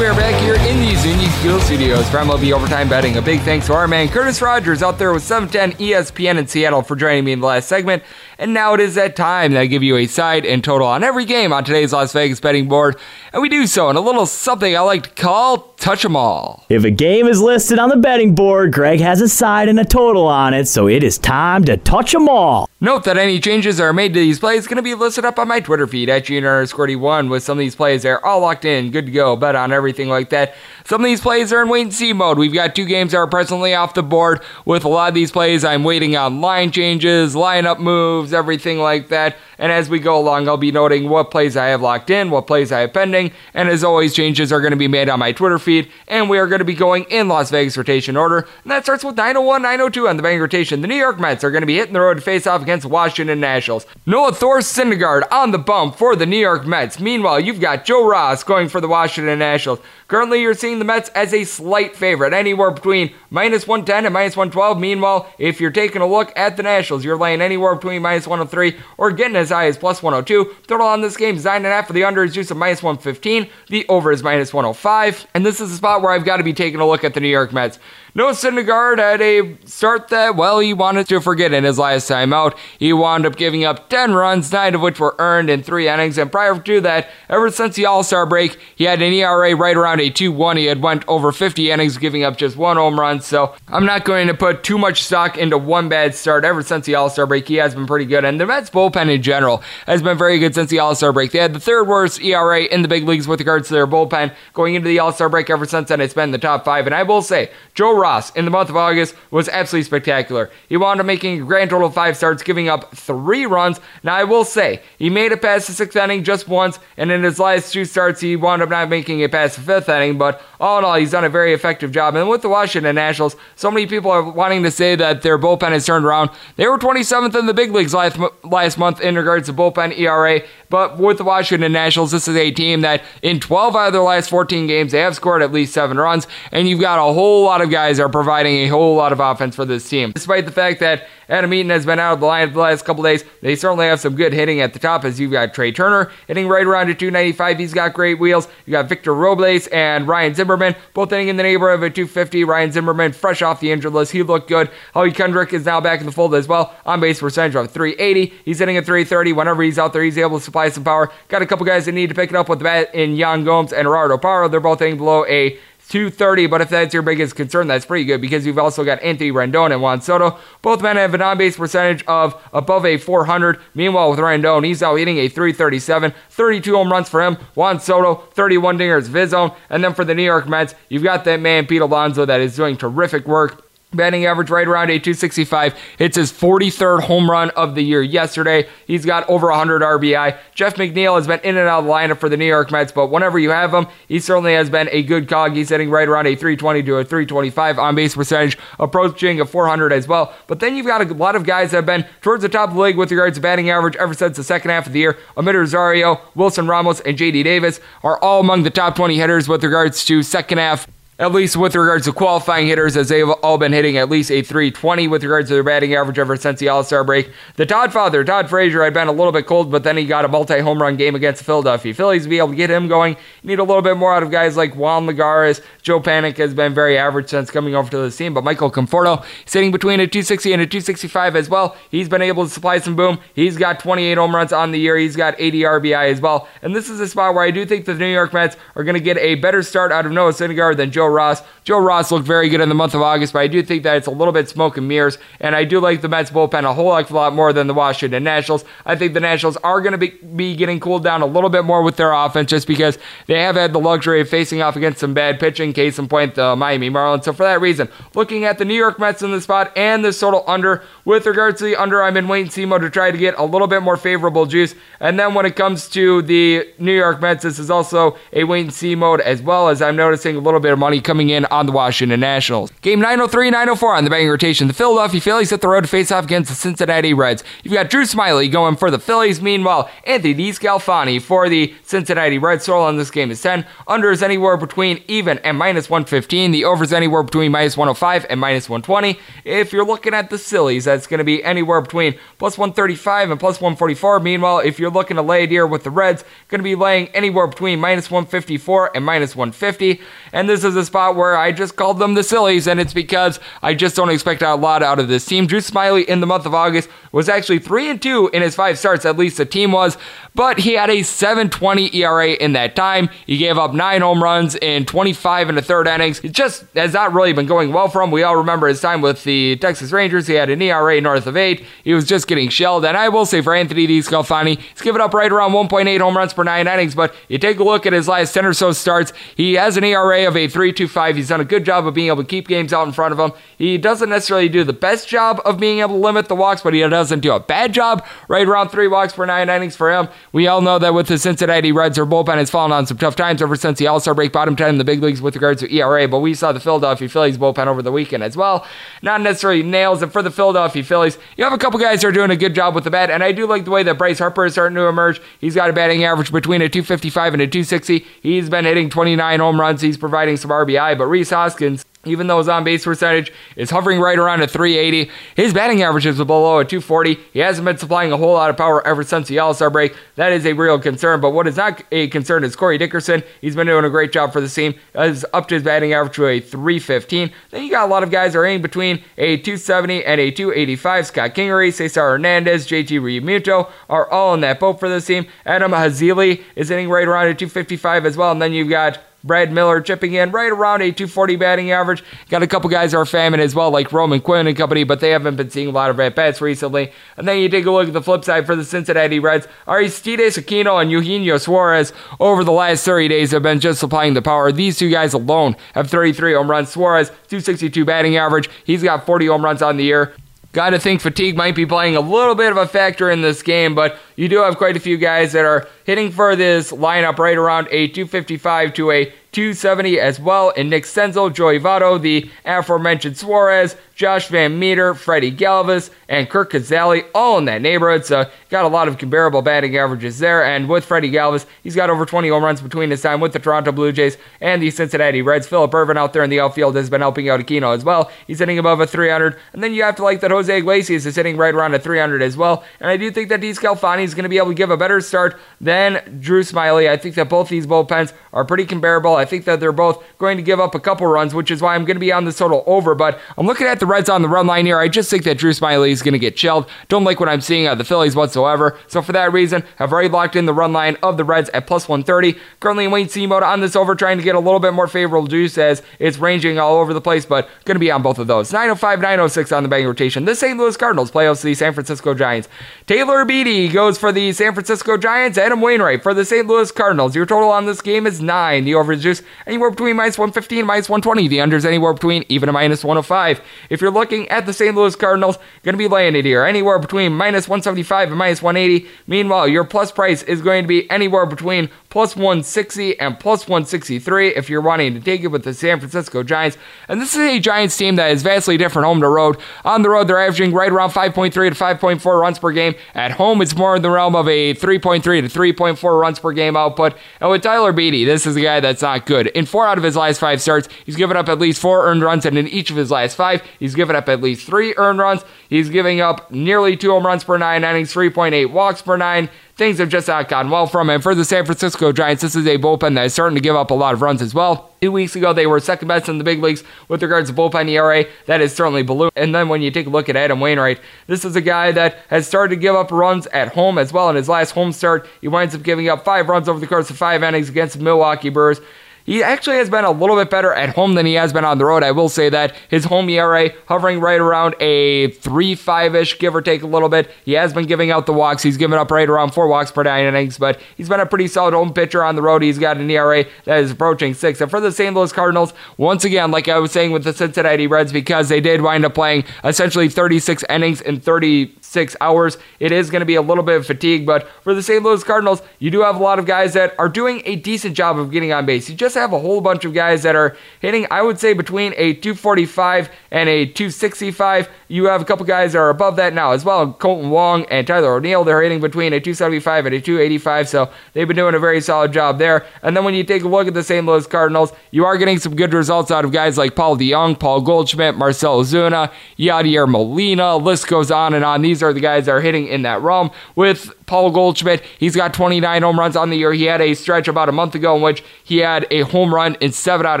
We're back here in the Zuni School Studios for MLB Overtime Betting. A big thanks to our man Curtis Rogers out there with 710 ESPN in Seattle for joining me in the last segment. And now it is that time that I give you a side and total on every game on today's Las Vegas betting board. And we do so in a little something I like to call Touch 'em All. If a game is listed on the betting board, Greg has a side and a total on it, so it is time to touch 'em all. Note that any changes that are made to these plays going to be listed up on my Twitter feed at junior one with some of these plays They're all locked in, good to go, bet on everything like that. Some of these plays are in wait and see mode. We've got two games that are presently off the board. With a lot of these plays, I'm waiting on line changes, lineup moves, everything like that. And as we go along, I'll be noting what plays I have locked in, what plays I have pending. And as always, changes are going to be made on my Twitter feed. And we are going to be going in Las Vegas rotation order. And that starts with 901, 902 on the betting rotation. The New York Mets are going to be hitting the road to face off against Washington Nationals. Noah Thor Syndergaard on the bump for the New York Mets. Meanwhile, you've got Joe Ross going for the Washington Nationals. Currently, you're seeing the Mets as a slight favorite, anywhere between minus 110 and minus 112. Meanwhile, if you're taking a look at the Nationals, you're laying anywhere between minus 103 or getting as high as plus 102. Total on this game is 9.5 for the under is juice of minus 115. The over is minus 105. And this is a spot where I've got to be taking a look at the New York Mets. Noah Syndergaard had a start that, well, he wanted to forget in his last time out. He wound up giving up 10 runs, 9 of which were earned in 3 innings. And prior to that, ever since the All-Star break, he had an ERA right around a 2-1. He had went over 50 innings, giving up just one home run. So I'm not going to put too much stock into one bad start. Ever since the All-Star break, he has been pretty good. And the Mets bullpen in general has been very good since the All-Star break. They had the third worst ERA in the big leagues with regards to their bullpen going into the All-Star break. Ever since then, it's been the top five. And I will say, Joe Ross in the month of August was absolutely spectacular. He wound up making a grand total of five starts, giving up three runs. Now, I will say, he made it past the sixth inning just once, and in his last two starts, he wound up not making it past the fifth inning, but all in all, he's done a very effective job. And with the Washington Nationals, so many people are wanting to say that their bullpen has turned around. They were 27th in the big leagues last, last month in regards to bullpen ERA, but with the Washington Nationals, this is a team that in 12 out of their last 14 games, they have scored at least seven runs, and you've got a whole lot of guys that are providing a whole lot of offense for this team. Despite the fact that Adam Eaton has been out of the line the last couple days, they certainly have some good hitting at the top as you've got Trea Turner hitting right around at 295. He's got great wheels. You got Victor Robles and Ryan Zimmerman both hitting in the neighborhood of a 250. Ryan Zimmerman fresh off the injured list. He looked good. Howie Kendrick is now back in the fold as well. On base percentage of 380. He's hitting at 330. Whenever he's out there, he's able to supply some power. Got a couple guys that need to pick it up with the bat in Yan Gomes and Gerardo Parra. They're both hitting below a 230. But if that's your biggest concern, that's pretty good because you've also got Anthony Rendon and Juan Soto. Both men have an on base percentage of above a 400. Meanwhile, with Rendon, he's now hitting a 337, 32 home runs for him. Juan Soto, 31 dingers of his own. And then for the New York Mets, you've got that man, Pete Alonso, that is doing terrific work Batting average right around a 265. Hits his 43rd home run of the year yesterday. He's got over 100 RBI. Jeff McNeil has been in and out of the lineup for the New York Mets, but whenever you have him, he certainly has been a good cog. He's hitting right around a 320 to a 325 on base percentage, approaching a 400 as well. But then you've got a lot of guys that have been towards the top of the league with regards to batting average ever since the second half of the year. Amed Rosario, Wilson Ramos, and JD Davis are all among the top 20 hitters with regards to second half at least with regards to qualifying hitters, as they've all been hitting at least a 320 with regards to their batting average ever since the All Star break. The Todd father, Todd Frazier, had been a little bit cold, but then he got a multi home run game against the Philadelphia Phillies to be able to get him going. You need a little bit more out of guys like Juan Lagares. Joe Panik has been very average since coming over to the team, but Michael Conforto sitting between a 260 and a 265 as well. He's been able to supply some boom. He's got 28 home runs on the year. He's got 80 RBI as well. And this is a spot where I do think the New York Mets are going to get a better start out of Noah Syndergaard than Joe Ross. Joe Ross looked very good in the month of August, but I do think that it's a little bit smoke and mirrors, and I do like the Mets bullpen a whole heck of a lot more than the Washington Nationals. I think the Nationals are going to be, be getting cooled down a little bit more with their offense just because they have had the luxury of facing off against some bad pitching, case in point, the Miami Marlins. So for that reason, looking at the New York Mets in the spot and the total under, with regards to the under, I'm in wait and see mode to try to get a little bit more favorable juice. And then when it comes to the New York Mets, this is also a wait and see mode as well as I'm noticing a little bit of money coming in on the Washington Nationals. Game 903, 904 on the betting rotation. The Philadelphia Phillies hit the road to face off against the Cincinnati Reds. You've got Drew Smyly going for the Phillies. Meanwhile, Anthony DeSclafani for the Cincinnati Reds. Total on this game is 10. Under is anywhere between even and minus 115. The over is anywhere between minus 105 and minus 120. If you're looking at the sillies, that's going to be anywhere between plus 135 and plus 144. Meanwhile, if you're looking to lay a deer with the Reds, going to be laying anywhere between minus 154 and minus 150. And this is a spot where I just called them the sillies, and it's because I just don't expect a lot out of this team. Drew Smyly in the month of August was actually 3 and 2 in his five starts, at least the team was, but he had a 7.20 ERA in that time. He gave up nine home runs in 25 and a third innings. It just has not really been going well for him. We all remember his time with the Texas Rangers. He had an ERA north of eight. He was just getting shelled. And I will say for Anthony DeSclafani, he's given up right around 1.8 home runs per nine innings. But you take a look at his last 10 or so starts, he has an ERA of a 3.25. He's done a good job of being able to keep games out in front of him. He doesn't necessarily do the best job of being able to limit the walks, but he doesn't do a bad job. Right around three walks per nine innings for him. We all know that with the Cincinnati Reds, their bullpen has fallen on some tough times ever since the All Star break, bottom 10 in the big leagues with regards to ERA. But we saw the Philadelphia Phillies bullpen over the weekend as well. Not necessarily nails. And for the Philadelphia Phillies, you have a couple guys who are doing a good job with the bat. And I do like the way that Bryce Harper is starting to emerge. He's got a batting average between a 255 and a 260. He's been hitting 29 home runs. He's providing some RBI. But Rhys Hoskins, even though his on base percentage is hovering right around a 380, his batting average is below a 240. He hasn't been supplying a whole lot of power ever since the All Star break. That is a real concern. But what is not a concern is Corey Dickerson. He's been doing a great job for the team. Has upped his batting average to a 315. Then you got a lot of guys are in between a 270 and a 285. Scott Kingery, Cesar Hernandez, JT Realmuto are all in that boat for this team. Adam Haseley is hitting right around a 255 as well. And then you've got Brad Miller chipping in right around a 240 batting average. Got a couple guys are famine as well, like Roman Quinn and company, but they haven't been seeing a lot of at bats recently. And then you take a look at the flip side for the Cincinnati Reds. Aristides Aquino and Eugenio Suarez over the last 30 days have been just supplying the power. These two guys alone have 33 home runs. Suarez, 262 batting average. He's got 40 home runs on the year. Got to think fatigue might be playing a little bit of a factor in this game, but you do have quite a few guys that are hitting for this lineup right around a 255 to a 270 as well. And Nick Senzel, Joey Votto, the aforementioned Suarez, Josh VanMeter, Freddie Galvis, and Curt Casali, all in that neighborhood. So got a lot of comparable batting averages there. And with Freddie Galvis, he's got over 20 home runs between his time with the Toronto Blue Jays and the Cincinnati Reds. Phillip Ervin out there in the outfield has been helping out Aquino as well. He's hitting above a 300. And then you have to like that Jose Iglesias is hitting right around a 300 as well. And I do think that DeSclafani is going to be able to give a better start than Drew Smyly. I think that both these bullpens are pretty comparable. I think that they're both going to give up a couple runs, which is why I'm going to be on this total over. But I'm looking at the Reds on the run line here. I just think that Drew Smyly is going to get chilled. Don't like what I'm seeing out of the Phillies whatsoever. So for that reason, I've already locked in the run line of the Reds at plus 130. Currently in Wayne mode on this over, trying to get a little bit more favorable juice as it's ranging all over the place, but going to be on both of those. 905, 906 on the betting rotation. The St. Louis Cardinals play host the San Francisco Giants. Tyler Beede goes for the San Francisco Giants. Adam Wainwright for the St. Louis Cardinals. Your total on this game is nine. The over is juice anywhere between minus 115 and minus 120. The under is anywhere between even a minus 105. If you're looking at the St. Louis Cardinals, going to be laying it here anywhere between minus 175 and minus 180. Meanwhile, your plus price is going to be anywhere between plus 160 and plus 163 if you're wanting to take it with the San Francisco Giants. And this is a Giants team that is vastly different home to road. On the road, they're averaging right around 5.3 to 5.4 runs per game. At home, it's more in the realm of a 3.3 to 3.4 runs per game output. And with Tyler Beede, this is a guy that's not good. In four out of his last five starts, he's given up at least four earned runs, and in each of his last five, he's given up at least three earned runs. He's giving up nearly two home runs per nine innings, 3.8 walks per nine, things have just not gone well from him. For the San Francisco Giants, this is a bullpen that is starting to give up a lot of runs as well. Two weeks ago, they were second best in the big leagues with regards to bullpen ERA. That is certainly ballooned. And then when you take a look at Adam Wainwright, this is a guy that has started to give up runs at home as well. In his last home start, he winds up giving up five runs over the course of five innings against the Milwaukee Brewers. He actually has been a little bit better at home than he has been on the road. I will say that his home ERA hovering right around a 3 5 ish, give or take a little bit. He has been giving out the walks. He's given up right around four walks per nine innings, but he's been a pretty solid home pitcher on the road. He's got an ERA that is approaching six. And for the St. Louis Cardinals, once again, like I was saying with the Cincinnati Reds, because they did wind up playing essentially 36 innings in 30 six hours. It is going to be a little bit of fatigue, but for the St. Louis Cardinals, you do have a lot of guys that are doing a decent job of getting on base. You just have a whole bunch of guys that are hitting, I would say, between a 245 and a 265. You have a couple guys that are above that now as well. Kolten Wong and Tyler O'Neill, they're hitting between a 275 and a 285, so they've been doing a very solid job there. And then when you take a look at the St. Louis Cardinals, you are getting some good results out of guys like Paul DeJong, Paul Goldschmidt, Marcell Ozuna, Yadier Molina. List goes on and on. These are the guys that are hitting in that realm. With Paul Goldschmidt, he's got 29 home runs on the year. He had a stretch about a month ago in which he had a home run in seven out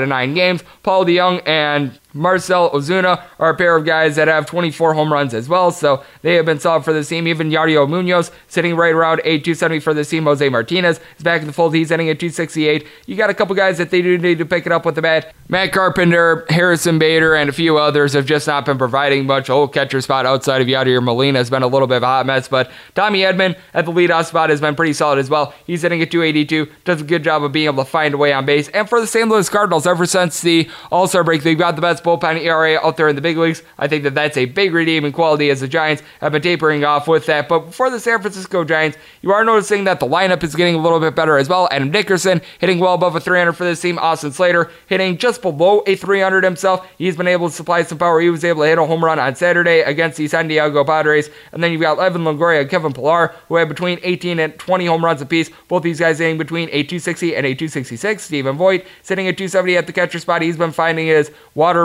of nine games. Paul DeJong and Marcell Ozuna are a pair of guys that have 24 home runs as well, so they have been solid for the team. Even Yadier Munoz sitting right around a 270 for the team. Jose Martinez is back in the fold. He's hitting at 268. You got a couple guys that they do need to pick it up with the bat. Matt Carpenter, Harrison Bader, and a few others have just not been providing much. Old catcher spot outside of Yadier Molina has been a little bit of a hot mess, but Tommy Edman at the leadoff spot has been pretty solid as well. He's hitting at 282, does a good job of being able to find a way on base. And for the St. Louis Cardinals, ever since the All Star break, they've got the best bullpen ERA out there in the big leagues. I think that that's a big redeeming quality as the Giants have been tapering off with that. But for the San Francisco Giants, you are noticing that the lineup is getting a little bit better as well. Adam Dickerson hitting well above a 300 for this team. Austin Slater hitting just below a 300 himself. He's been able to supply some power. He was able to hit a home run on Saturday against the San Diego Padres. And then you've got Evan Longoria and Kevin Pillar, who have between 18 and 20 home runs apiece. Both these guys hitting between a 260 and a 266. Stephen Vogt sitting at 270 at the catcher spot. He's been finding his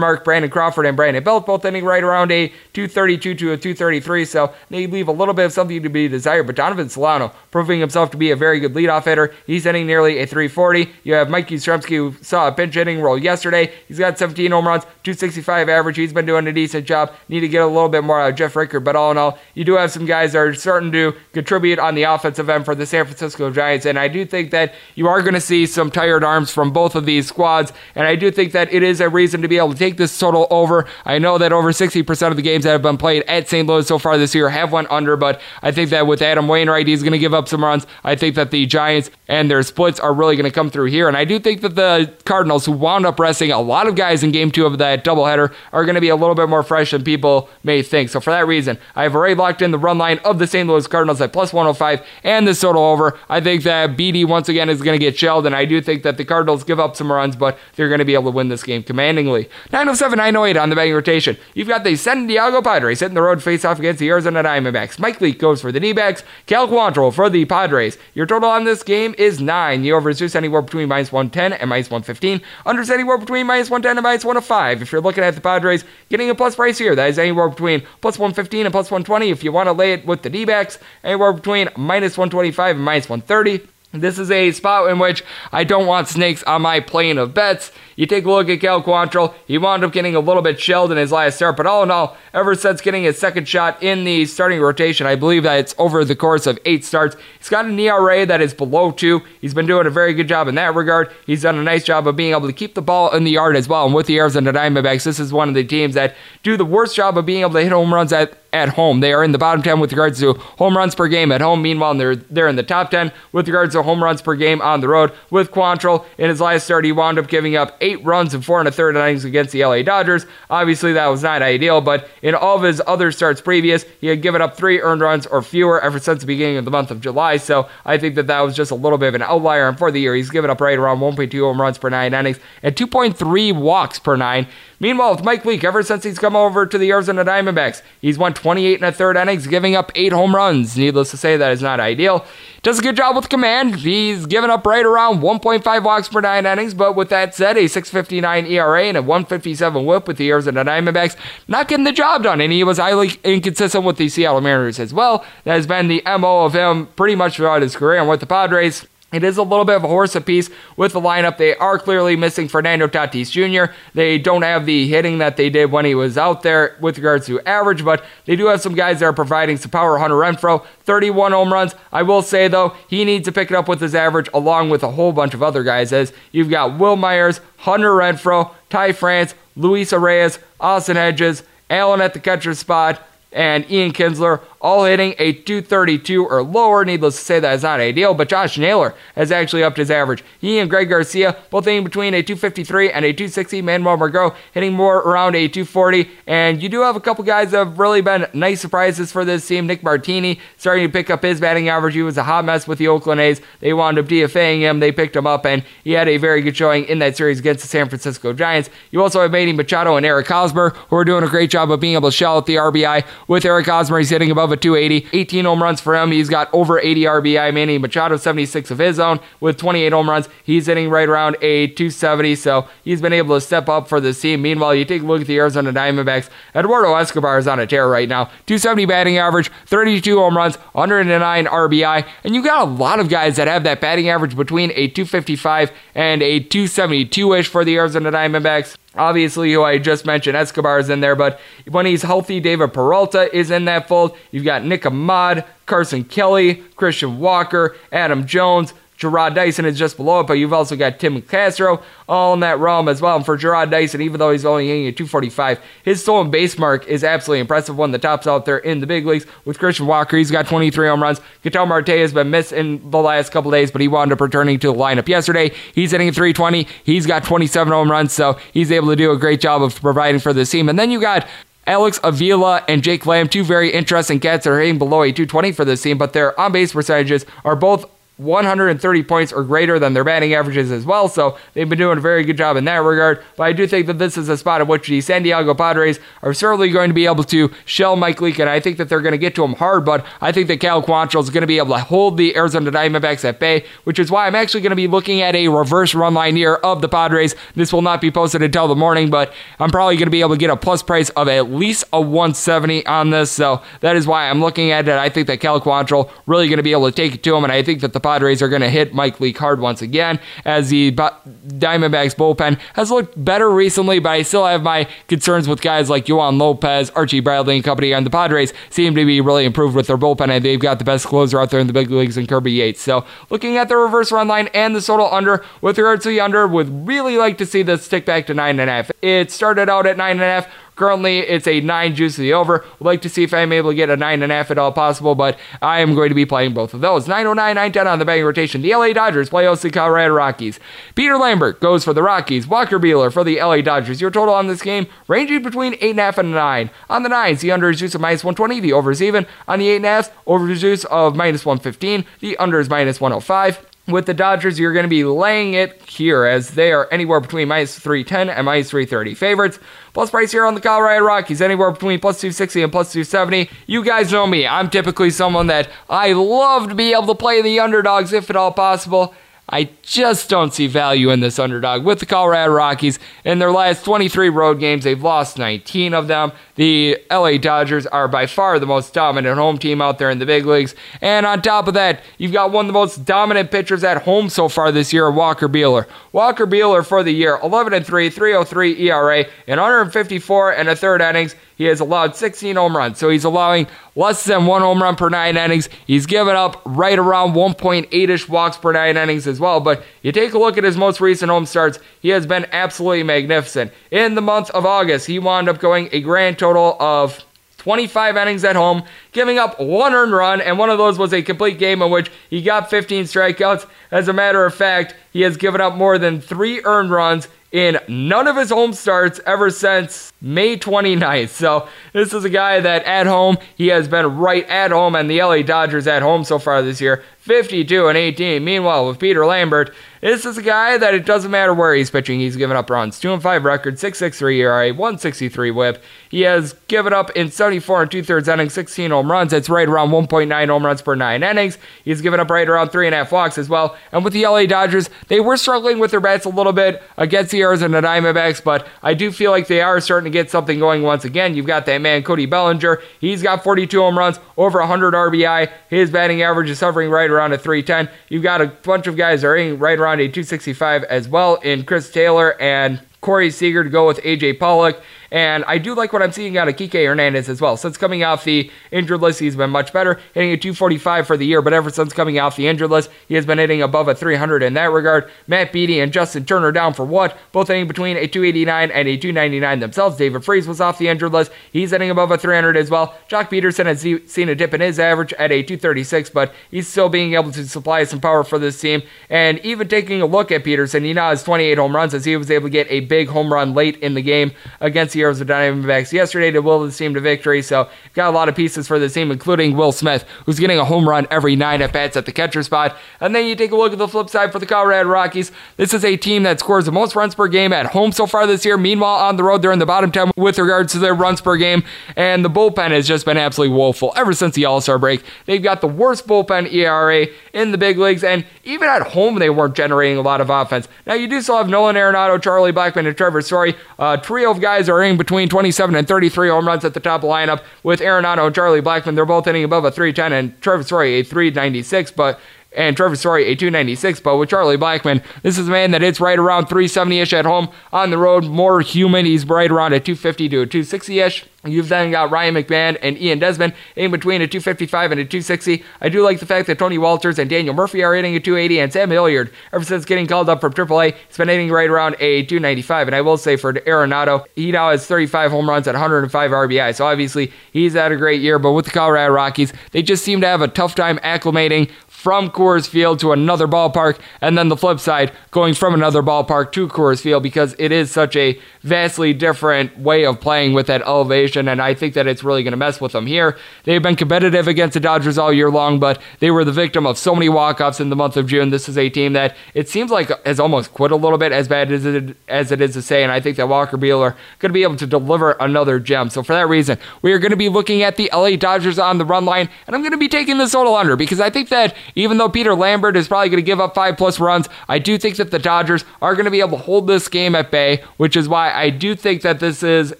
watermark. Brandon Crawford and Brandon Belt both hitting right around a 232 to a 233. So they leave a little bit of something to be desired. But Donovan Solano proving himself to be a very good leadoff hitter. He's hitting nearly a 340. You have Mike Yastrzemski, who saw a pinch hitting role yesterday. He's got 17 home runs, 265 average. He's been doing a decent job. Need to get a little bit more out of Jeff Rickard. But all in all, you do have some guys that are starting to contribute on the offensive end for the San Francisco Giants. And I do think that you are going to see some tired arms from both of these squads. And I do think that it is a reason to be able to take this total over. I know that over 60% of the games that have been played at St. Louis so far this year have went under, but I think that with Adam Wainwright, he's going to give up some runs. I think that the Giants and their splits are really going to come through here. And I do think that the Cardinals, who wound up resting a lot of guys in game two of that doubleheader, are going to be a little bit more fresh than people may think. So for that reason, I have already locked in the run line of the St. Louis Cardinals at plus 105 and the total over. I think that Beede once again is going to get shelled, and I do think that the Cardinals give up some runs, but they're going to be able to win this game commandingly. 907 908 on the betting rotation. You've got the San Diego Padres hitting the road face off against the Arizona Diamondbacks. Mike Leake goes for the D backs. Cal Quantrill for the Padres. Your total on this game is 9. The over is just anywhere between minus 110 and minus 115. Under is anywhere between minus 110 and minus 105. If you're looking at the Padres getting a plus price here, that is anywhere between plus 115 and plus 120. If you want to lay it with the D backs, anywhere between minus 125 and minus 130. This is a spot in which I don't want snakes on my plane of bets. You take a look at Cal Quantrill, he wound up getting a little bit shelled in his last start, but all in all, ever since getting his second shot in the starting rotation, I believe that it's over the course of eight starts, he's got an ERA that is below two. He's been doing a very good job in that regard. He's done a nice job of being able to keep the ball in the yard as well. And with the Arizona Diamondbacks, this is one of the teams that do the worst job of being able to hit home runs at at home. They are in the bottom 10 with regards to home runs per game at home. Meanwhile, they're, they're in the top 10 with regards to home runs per game on the road. With Quantrill, in his last start, he wound up giving up eight runs in four and a third innings against the LA Dodgers. Obviously, that was not ideal, but in all of his other starts previous, he had given up three earned runs or fewer ever since the beginning of the month of July. So I think that that was just a little bit of an outlier. And for the year, he's given up right around 1.2 home runs per nine innings and 2.3 walks per nine. Meanwhile, with Mike Leake, ever since he's come over to the Arizona Diamondbacks, he's won 28 and a third innings, giving up eight home runs. Needless to say, that is not ideal. Does a good job with command. He's given up right around 1.5 walks per nine innings, but with that said, a 6.59 ERA and a 157 WHIP with the Arizona Diamondbacks, not getting the job done. And he was highly inconsistent with the Seattle Mariners as well. That has been the MO of him pretty much throughout his career. And with the Padres, it is a little bit of a horse apiece with the lineup. They are clearly missing Fernando Tatis Jr. They don't have the hitting that they did when he was out there with regards to average, but they do have some guys that are providing some power. Hunter Renfroe, 31 home runs. I will say, though, he needs to pick it up with his average along with a whole bunch of other guys, as you've got Wil Myers, Hunter Renfroe, Ty France, Luis Arraez, Austin Hedges, Allen at the catcher spot, and Ian Kinsler all hitting a 232 or lower. Needless to say, that is not ideal, but Josh Naylor has actually upped his average. He and Greg Garcia both hitting between a 253 and a 260. Manuel Margot hitting more around a 240. And you do have a couple guys that have really been nice surprises for this team. Nick Martini starting to pick up his batting average. He was a hot mess with the Oakland A's. They wound up DFAing him. They picked him up, and he had a very good showing in that series against the San Francisco Giants. You also have Manny Machado and Eric Hosmer, who are doing a great job of being able to shell out the RBI. With Eric Hosmer, he's hitting above a 280. 18 home runs for him. He's got over 80 RBI. Manny Machado, 76 of his own with 28 home runs. He's hitting right around a 270, so he's been able to step up for this team. Meanwhile, you take a look at the Arizona Diamondbacks. Eduardo Escobar is on a tear right now. 270 batting average, 32 home runs, 109 RBI, and you got a lot of guys that have that batting average between a 255 and a 272 ish for the Arizona Diamondbacks. Obviously, who I just mentioned, Escobar is in there, but when he's healthy, David Peralta is in that fold. You've got Nick Ahmed, Carson Kelly, Christian Walker, Adam Jones, Jarrod Dyson is just below it, but you've also got Tim Locastro all in that realm as well. And for Jarrod Dyson, even though he's only hitting at 245, his stolen base mark is absolutely impressive. One of the tops out there in the big leagues. With Christian Walker, he's got 23 home runs. Ketel Marte has been missed in the last couple days, but he wound up returning to the lineup yesterday. He's hitting at 320. He's got 27 home runs, so he's able to do a great job of providing for the team. And then you got Alex Avila and Jake Lamb, two very interesting cats that are hitting below a 220 for this team, but their on base percentages are both 130 points or greater than their batting averages as well. So they've been doing a very good job in that regard. But I do think that this is a spot in which the San Diego Padres are certainly going to be able to shell Mike Leake, and I think that they're going to get to him hard. But I think that Cal Quantrill is going to be able to hold the Arizona Diamondbacks at bay, which is why I'm actually going to be looking at a reverse run line here of the Padres. This will not be posted until the morning, but I'm probably going to be able to get a plus price of at least a 170 on this. So that is why I'm looking at it. I think that Cal Quantrill really going to be able to take it to him, and I think that the Padres are going to hit Mike Leake hard once again as the Diamondbacks bullpen has looked better recently, but I still have my concerns with guys like Yoan Lopez, Archie Bradley, and company. And the Padres seem to be really improved with their bullpen, and they've got the best closer out there in the big leagues in Kirby Yates. So looking at the reverse run line and the total under, with regards to the under, would really like to see this stick back to nine and a half. It started out at nine and a half Currently, it's a 9 juice to the over. Would like to see if I'm able to get a 9.5 at all possible, but I am going to be playing both of those. 909, 910 on the betting rotation. The LA Dodgers play host the Colorado Rockies. Peter Lambert goes for the Rockies. Walker Buehler for the LA Dodgers. Your total on this game ranging between 8.5 and a 9. On the 9s, the under is juice of minus 120. The over is even. On the 8.5s, over is juice of minus 115. The under is minus 105 with the Dodgers, you're going to be laying it here as they are anywhere between minus 310 and minus 330 favorites. Plus price here on the Colorado Rockies, anywhere between plus 260 and plus 270. You guys know me. I'm typically someone that I love to be able to play the underdogs if at all possible. I just don't see value in this underdog. With the Colorado Rockies, in their last 23 road games, they've lost 19 of them. The LA Dodgers are by far the most dominant home team out there in the big leagues. And on top of that, you've got one of the most dominant pitchers at home so far this year, Walker Buehler. Walker Buehler for the year, 11 and 3, 303 ERA, and 154 and a third innings. He has allowed 16 home runs, so he's allowing less than one home run per nine innings. He's given up right around 1.8 ish walks per nine innings as well. But you take a look at his most recent home starts, he has been absolutely magnificent. In the month of August, he wound up going a grand total of 25 innings at home, giving up one earned run, and one of those was a complete game in which he got 15 strikeouts. As a matter of fact, he has given up more than three earned runs in none of his home starts ever since May 29th. So this is a guy that at home, he has been right at home, and the LA Dodgers at home so far this year, 52 and 18. Meanwhile, with Peter Lambert, this is a guy that it doesn't matter where he's pitching, he's given up runs. 2 and 5 record, 663 ERA, 163 whip. He has given up in 74 and two thirds innings, 16 home runs. It's right around 1.9 home runs per nine innings. He's given up right around three and a half walks as well. And with the LA Dodgers, they were struggling with their bats a little bit against the Arizona Diamondbacks, but I do feel like they are starting get something going once again. You've got that man, Cody Bellinger. He's got 42 home runs, over 100 RBI. His batting average is hovering right around a 310. You've got a bunch of guys that are hitting right around a 265 as well in Chris Taylor and Corey Seager to go with AJ Pollock. And I do like what I'm seeing out of Kike Hernandez as well. Since coming off the injured list, he's been much better, hitting a 245 for the year. But ever since coming off the injured list, he has been hitting above a 300 in that regard. Matt Beaty and Justin Turner down for what? Both hitting between a 289 and a 299 themselves. David Freese was off the injured list. He's hitting above a 300 as well. Joc Pederson has seen a dip in his average at a 236, but he's still being able to supply some power for this team. And even taking a look at Peterson, he now has 28 home runs as he was able to get a big home run late in the game against the Arizona Diamondbacks yesterday to will the team to victory. So got a lot of pieces for the team, including Will Smith, who's getting a home run every nine at bats at the catcher spot. And then you take a look at the flip side for the Colorado Rockies. This is a team that scores the most runs per game at home so far this year. Meanwhile, on the road, they're in the bottom 10 with regards to their runs per game. And the bullpen has just been absolutely woeful ever since the All Star break. They've got the worst bullpen ERA in the big leagues. And even at home, they weren't generating a lot of offense. Now, you do still have Nolan Arenado, Charlie Blackmon, and Trevor Story. A trio of guys are in between 27 and 33 home runs at the top lineup with Arenado and Charlie Blackmon. They're both hitting above a 310 and Trevor Story a 396, but and Trevor Story a 296. But with Charlie Blackmon, this is a man that hits right around 370 ish at home. On the road, more human. He's right around a 250 to a 260 ish. You've then got Ryan McMahon and Ian Desmond in between a 255 and a 260. I do like the fact that Tony Wolters and Daniel Murphy are hitting a 280, and Sam Hilliard, ever since getting called up from AAA, has been hitting right around a 295. And I will say for Arenado, he now has 35 home runs at 105 RBI. So obviously he's had a great year. But with the Colorado Rockies, they just seem to have a tough time acclimating from Coors Field to another ballpark, and then the flip side, going from another ballpark to Coors Field because it is such a vastly different way of playing with that elevation, and I think that it's really going to mess with them here. They've been competitive against the Dodgers all year long, but they were the victim of so many walk-offs in the month of June. This is a team that it seems like has almost quit a little bit, as bad as it, as it is to say, and I think that Walker Buehler going to be able to deliver another gem. So for that reason, we are going to be looking at the LA Dodgers on the run line, and I'm going to be taking the total under because I think that even though Peter Lambert is probably going to give up five plus runs, I do think that the Dodgers are going to be able to hold this game at bay, which is why I do think that this is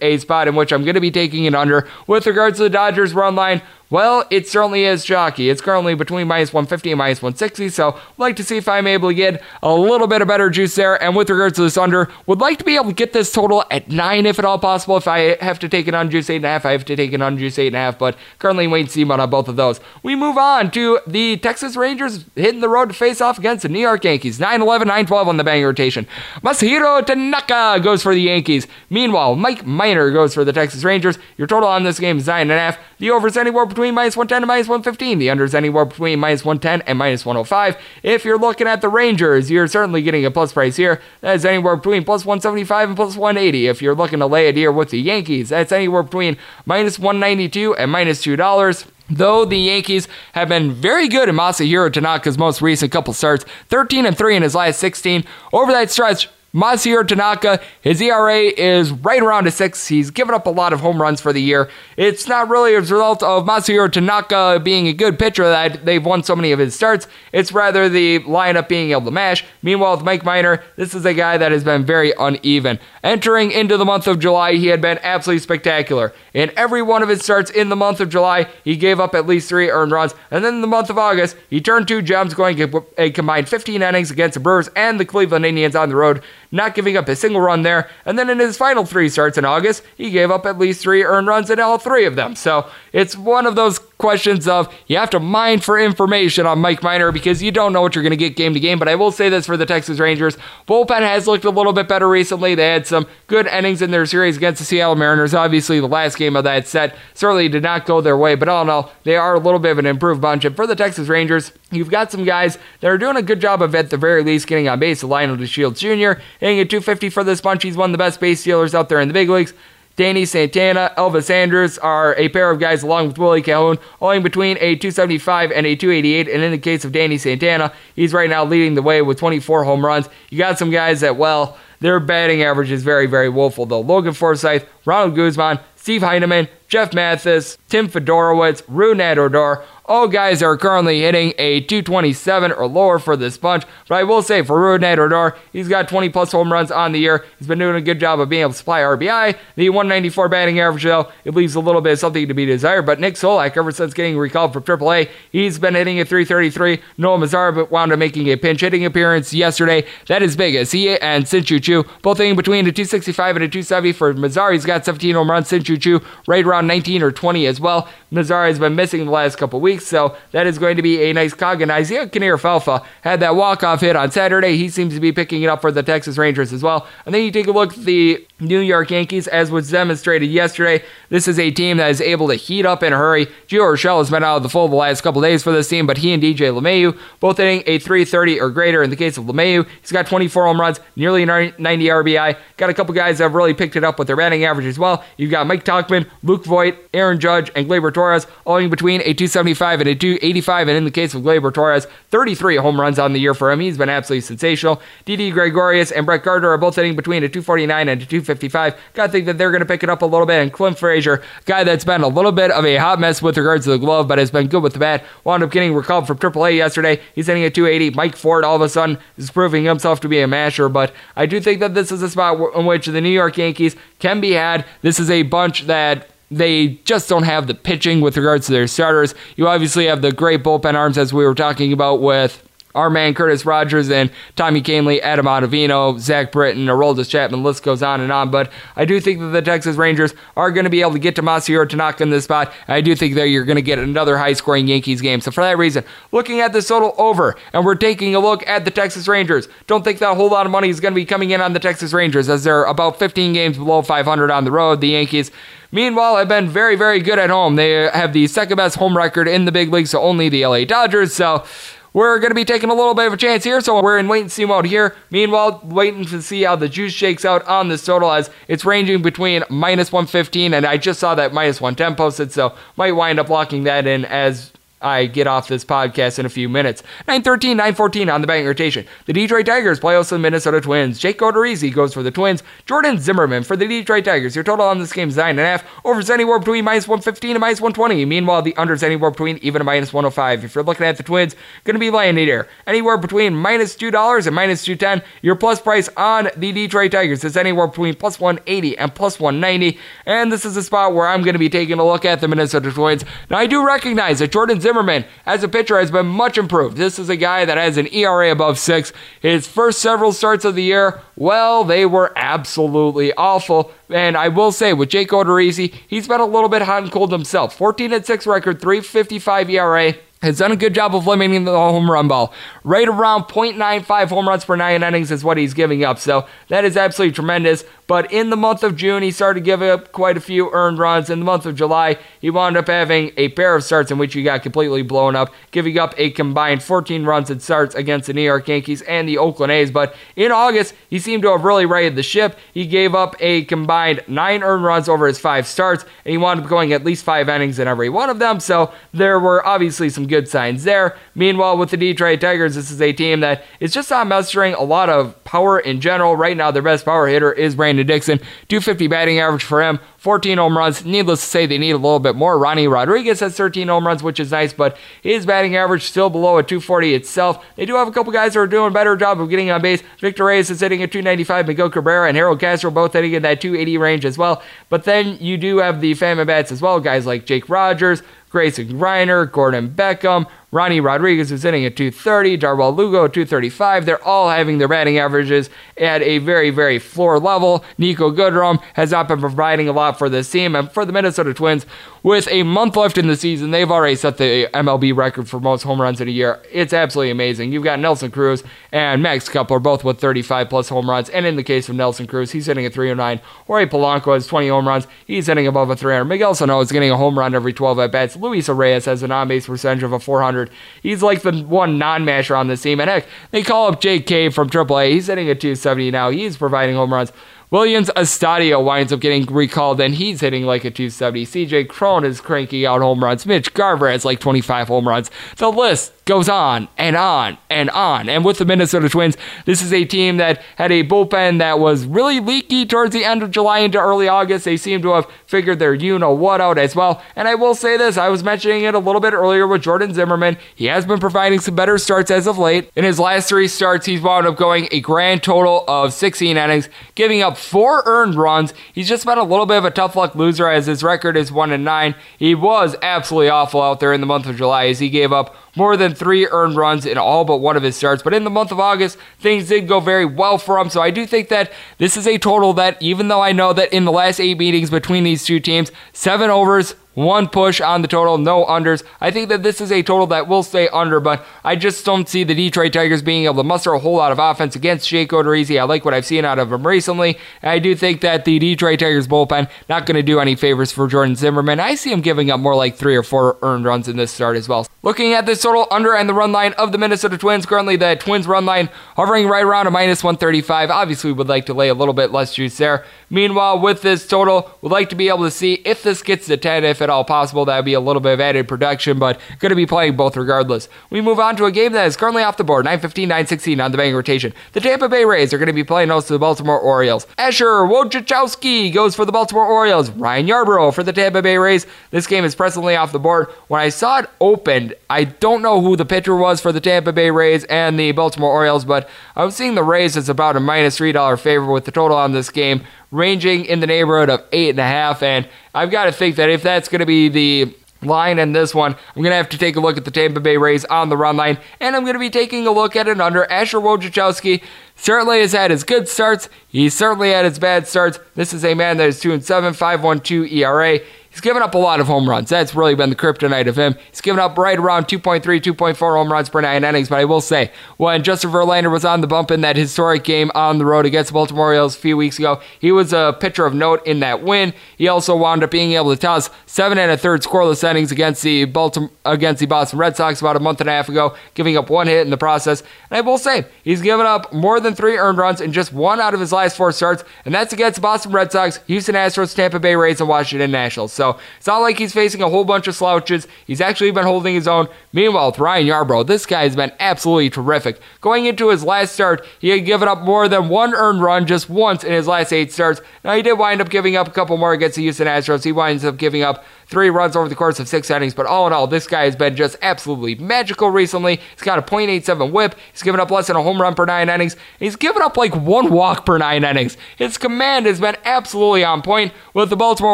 a spot in which I'm going to be taking it under. With regards to the Dodgers run line, well, it certainly is jockey. It's currently between minus 150 and minus 160, so I'd like to see if I'm able to get a little bit of better juice there. And with regards to this under, would like to be able to get this total at 9 if at all possible. If I have to take it on juice 8.5, I have to take it on juice 8.5, but currently wait and see on uh, both of those. We move on to the Texas Rangers hitting the road to face off against the New York Yankees. 9 11, 9 12 on the bang rotation. Masahiro Tanaka goes for the Yankees. Meanwhile, Mike Minor goes for the Texas Rangers. Your total on this game is 9.5. The over is anywhere between minus 110 and minus 115. The under is anywhere between minus 110 and minus 105. If you're looking at the Rangers, you're certainly getting a plus price here. That is anywhere between plus 175 and plus 180. If you're looking to lay it here with the Yankees, that's anywhere between minus 192 and minus $2. Though the Yankees have been very good in Masahiro Tanaka's most recent couple starts, 13 and 3 in his last 16. Over that stretch, Masahiro Tanaka, his ERA is right around a six. He's given up a lot of home runs for the year. It's not really a result of Masahiro Tanaka being a good pitcher that they've won so many of his starts. It's rather the lineup being able to mash. Meanwhile, with Mike Minor, this is a guy that has been very uneven. Entering into the month of July, he had been absolutely spectacular. In every one of his starts in the month of July, he gave up at least three earned runs. And then in the month of August, he turned two gems, going a combined 15 innings against the Brewers and the Cleveland Indians on the road not giving up a single run there. And then in his final three starts in August, he gave up at least three earned runs in all three of them. So it's one of those questions of you have to mine for information on Mike Minor because you don't know what you're going to get game to game. But I will say this for the Texas Rangers bullpen has looked a little bit better recently. They had some good innings in their series against the Seattle Mariners. Obviously, the last game of that set certainly did not go their way, but all in all, they are a little bit of an improved bunch. And for the Texas Rangers, you've got some guys that are doing a good job of, at the very least, getting on base. Lionel DeShields Jr. hitting at 250 for this bunch. He's one of the best base stealers out there in the big leagues. Danny Santana, Elvis Andrus are a pair of guys along with Willie Calhoun, owing between a 275 and a 288. And in the case of Danny Santana, he's right now leading the way with 24 home runs. You got some guys that, well, their batting average is very, very woeful, though. Logan Forsythe, Ronald Guzman, Steve Heineman, Jeff Mathis, Tim Federowicz, Rougned Odor, all guys are currently hitting a 227 or lower for this bunch, but I will say for Rougned Odor, he's got 20 plus home runs on the year. He's been doing a good job of being able to supply RBI. The 194 batting average, though, it leaves a little bit of something to be desired. But Nick Solak, ever since getting recalled from AAA, he's been hitting a 333. Nomar Mazara wound up making a pinch hitting appearance yesterday. That is big, as he and Shin-Soo Choo both hitting between a 265 and a 270 for Mazara. He's got 17 home runs. Shin-Soo Choo right around 19 or 20 as well. Mazara has been missing the last couple weeks weeks, so that is going to be a nice cog. And Isiah Kiner-Falefa had that walk-off hit on Saturday. He seems to be picking it up for the Texas Rangers as well. And then you take a look at the New York Yankees, as was demonstrated yesterday. This is a team that is able to heat up in a hurry. Gio Urshela has been out of the fold the last couple days for this team, but he and DJ LeMahieu both hitting a 330 or greater. In the case of LeMahieu, he's got 24 home runs, nearly 90 RBI. Got a couple guys that have really picked it up with their batting average as well. You've got Mike Tauchman, Luke Voit, Aaron Judge, and Gleyber Torres, all in between a 275 and a 285. And in the case of Gleyber Torres, 33 home runs on the year for him. He's been absolutely sensational. Didi Gregorius and Brett Gardner are both hitting between a 249 and a 255. Got to think that they're going to pick it up a little bit. And Clint Frazier, guy that's been a little bit of a hot mess with regards to the glove, but has been good with the bat, wound up getting recalled from AAA yesterday. He's hitting a 280. Mike Ford, all of a sudden, is proving himself to be a masher. But I do think that this is a spot in which the New York Yankees can be had. This is a bunch that they just don't have the pitching with regards to their starters. You obviously have the great bullpen arms, as we were talking about with our man Curtis Rogers and Tommy Kahnle, Adam Ottavino, Zach Britton, Aroldis Chapman, list goes on and on. But I do think that the Texas Rangers are going to be able to get to Masahiro Tanaka in this spot. I do think that you're going to get another high scoring Yankees game. So for that reason, looking at this total over, and we're taking a look at the Texas Rangers. Don't think that whole lot of money is going to be coming in on the Texas Rangers as they're about 15 games below 500 on the road. The Yankees Meanwhile, have been very, very good at home. They have the second best home record in the big league, so only the LA Dodgers. So we're going to be taking a little bit of a chance here, so we're in wait and see mode here. Meanwhile, waiting to see how the juice shakes out on this total as it's ranging between minus 115 and I just saw that minus 110 posted, so might wind up locking that in as I get off this podcast in a few minutes. 913, 914 on the bank rotation. The Detroit Tigers play also the Minnesota Twins. Jake Odorizzi goes for the Twins. Jordan Zimmermann for the Detroit Tigers. Your total on this game is 9.5. Overs anywhere between minus 115 and minus 120. Meanwhile, the unders anywhere between even a minus 105. If you're looking at the Twins, going to be landing here. Anywhere between minus $2 and minus 210. Your plus price on the Detroit Tigers is anywhere between plus 180 and plus 190. And this is a spot where I'm going to be taking a look at the Minnesota Twins. Now, I do recognize that Jordan Zimmermann Zimmermann, as a pitcher, has been much improved. This is a guy that has an ERA above six. His first several starts of the year, well, they were absolutely awful. And I will say, with Jake Odorizzi, he's been a little bit hot and cold himself. 14 and 6 record, 355 ERA has done a good job of limiting the home run ball. Right around 0.95 home runs per nine innings is what he's giving up. So that is absolutely tremendous. But in the month of June, he started giving up quite a few earned runs. In the month of July, he wound up having a pair of starts in which he got completely blown up, giving up a combined 14 runs in starts against the New York Yankees and the Oakland A's. But in August, he seemed to have really righted the ship. He gave up a combined nine earned runs over his five starts, and he wound up going at least five innings in every one of them. So there were obviously some good signs there. Meanwhile, with the Detroit Tigers, this is a team that is just not mustering a lot of power in general. Right now, their best power hitter is Brandon Dixon, 250 batting average for him. 14 home runs. Needless to say, they need a little bit more. Ronny Rodriguez has 13 home runs, which is nice, but his batting average still below a 240 itself. They do have a couple guys who are doing a better job of getting on base. Victor Reyes is hitting at 295. Miguel Cabrera and Harold Castro both hitting in that 280 range as well. But then you do have the family bats as well, guys like Jake Rogers, Grayson Greiner, Gordon Beckham, Ronny Rodriguez is hitting at 230, Dawel Lugo at 235. They're all having their batting averages at a very, very floor level. Niko Goodrum has not been providing a lot for this team. And for the Minnesota Twins, with a month left in the season, they've already set the MLB record for most home runs in a year. It's absolutely amazing. You've got Nelson Cruz and Max Kepler both with 35 plus home runs. And in the case of Nelson Cruz, he's hitting at 309. Jorge Polanco has 20 home runs. He's hitting above a 300. Miguel Sano is getting a home run every 12 at bats. Luis Arraez has an on base percentage of a 400. He's like the one non-masher on this team. And heck, they call up Jake Cave from AAA. He's hitting at 270 now. He's providing home runs. Williams Astudillo winds up getting recalled, and he's hitting like a 270. CJ Cron is cranking out home runs. Mitch Garver has like 25 home runs. The list goes on and on and on. And with the Minnesota Twins, this is a team that had a bullpen that was really leaky towards the end of July into early August. They seem to have figured their you know what out as well. And I will say this I was mentioning it a little bit earlier with Jordan Zimmermann. He has been providing some better starts as of late. In his last three starts, he's wound up going a grand total of 16 innings, giving up four earned runs. He's just been a little bit of a tough luck loser as his record is 1 and 9. He was absolutely awful out there in the month of July as he gave up more than three earned runs in all but one of his starts. But in the month of August, things did go very well for him. So I do think that this is a total that, even though I know that in the last eight meetings between these two teams, seven overs one push on the total, no unders. I think that this is a total that will stay under, but I just don't see the Detroit Tigers being able to muster a whole lot of offense against Jake Odorizzi. I like what I've seen out of him recently. And I do think that the Detroit Tigers bullpen not going to do any favors for Jordan Zimmermann. I see him giving up more like three or four earned runs in this start as well. Looking at this total under and the run line of the Minnesota Twins, currently the Twins run line hovering right around a minus 135. Obviously, would like to lay a little bit less juice there. Meanwhile, with this total, we'd like to be able to see if this gets to 10, if at all possible. That would be a little bit of added production, but going to be playing both regardless. We move on to a game that is currently off the board 915, 916 on the betting rotation. The Tampa Bay Rays are going to be playing host to the Baltimore Orioles. Asher Wojciechowski goes for the Baltimore Orioles. Ryan Yarbrough for the Tampa Bay Rays. This game is presently off the board. When I saw it opened, I don't know who the pitcher was for the Tampa Bay Rays and the Baltimore Orioles, but I was seeing the Rays as about a minus $3 favor with the total on this game ranging in the neighborhood of eight and a half. And I've got to think that if that's going to be the line in this one, I'm going to have to take a look at the Tampa Bay Rays on the run line, and I'm going to be taking a look at it under Asher Wojciechowski. Certainly has had his good starts. He's certainly had his bad starts. This is a man that is 2 and 7, 5.12 ERA. He's given up a lot of home runs. That's really been the kryptonite of him. He's given up right around 2.3, 2.4 home runs per nine innings. But I will say, when Justin Verlander was on the bump in that historic game on the road against the Baltimore Orioles a few weeks ago, he was a pitcher of note in that win. He also wound up being able to toss seven and a third scoreless innings against the Baltimore against the Boston Red Sox about a month and a half ago, giving up one hit in the process. And I will say, he's given up more than three earned runs in just one out of his last four starts, and that's against the Boston Red Sox, Houston Astros, Tampa Bay Rays, and Washington Nationals. So it's not like he's facing a whole bunch of slouches. He's actually been holding his own. Meanwhile, with Ryan Yarbrough, this guy has been absolutely terrific. Going into his last start, he had given up more than one earned run just once in his last eight starts. Now, he did wind up giving up a couple more against the Houston Astros. He winds up giving up three runs over the course of six innings. But all in all, this guy has been just absolutely magical recently. He's got a .87 whip. He's given up less than a home run per nine innings. He's given up like one walk per nine innings. His command has been absolutely on point with the Baltimore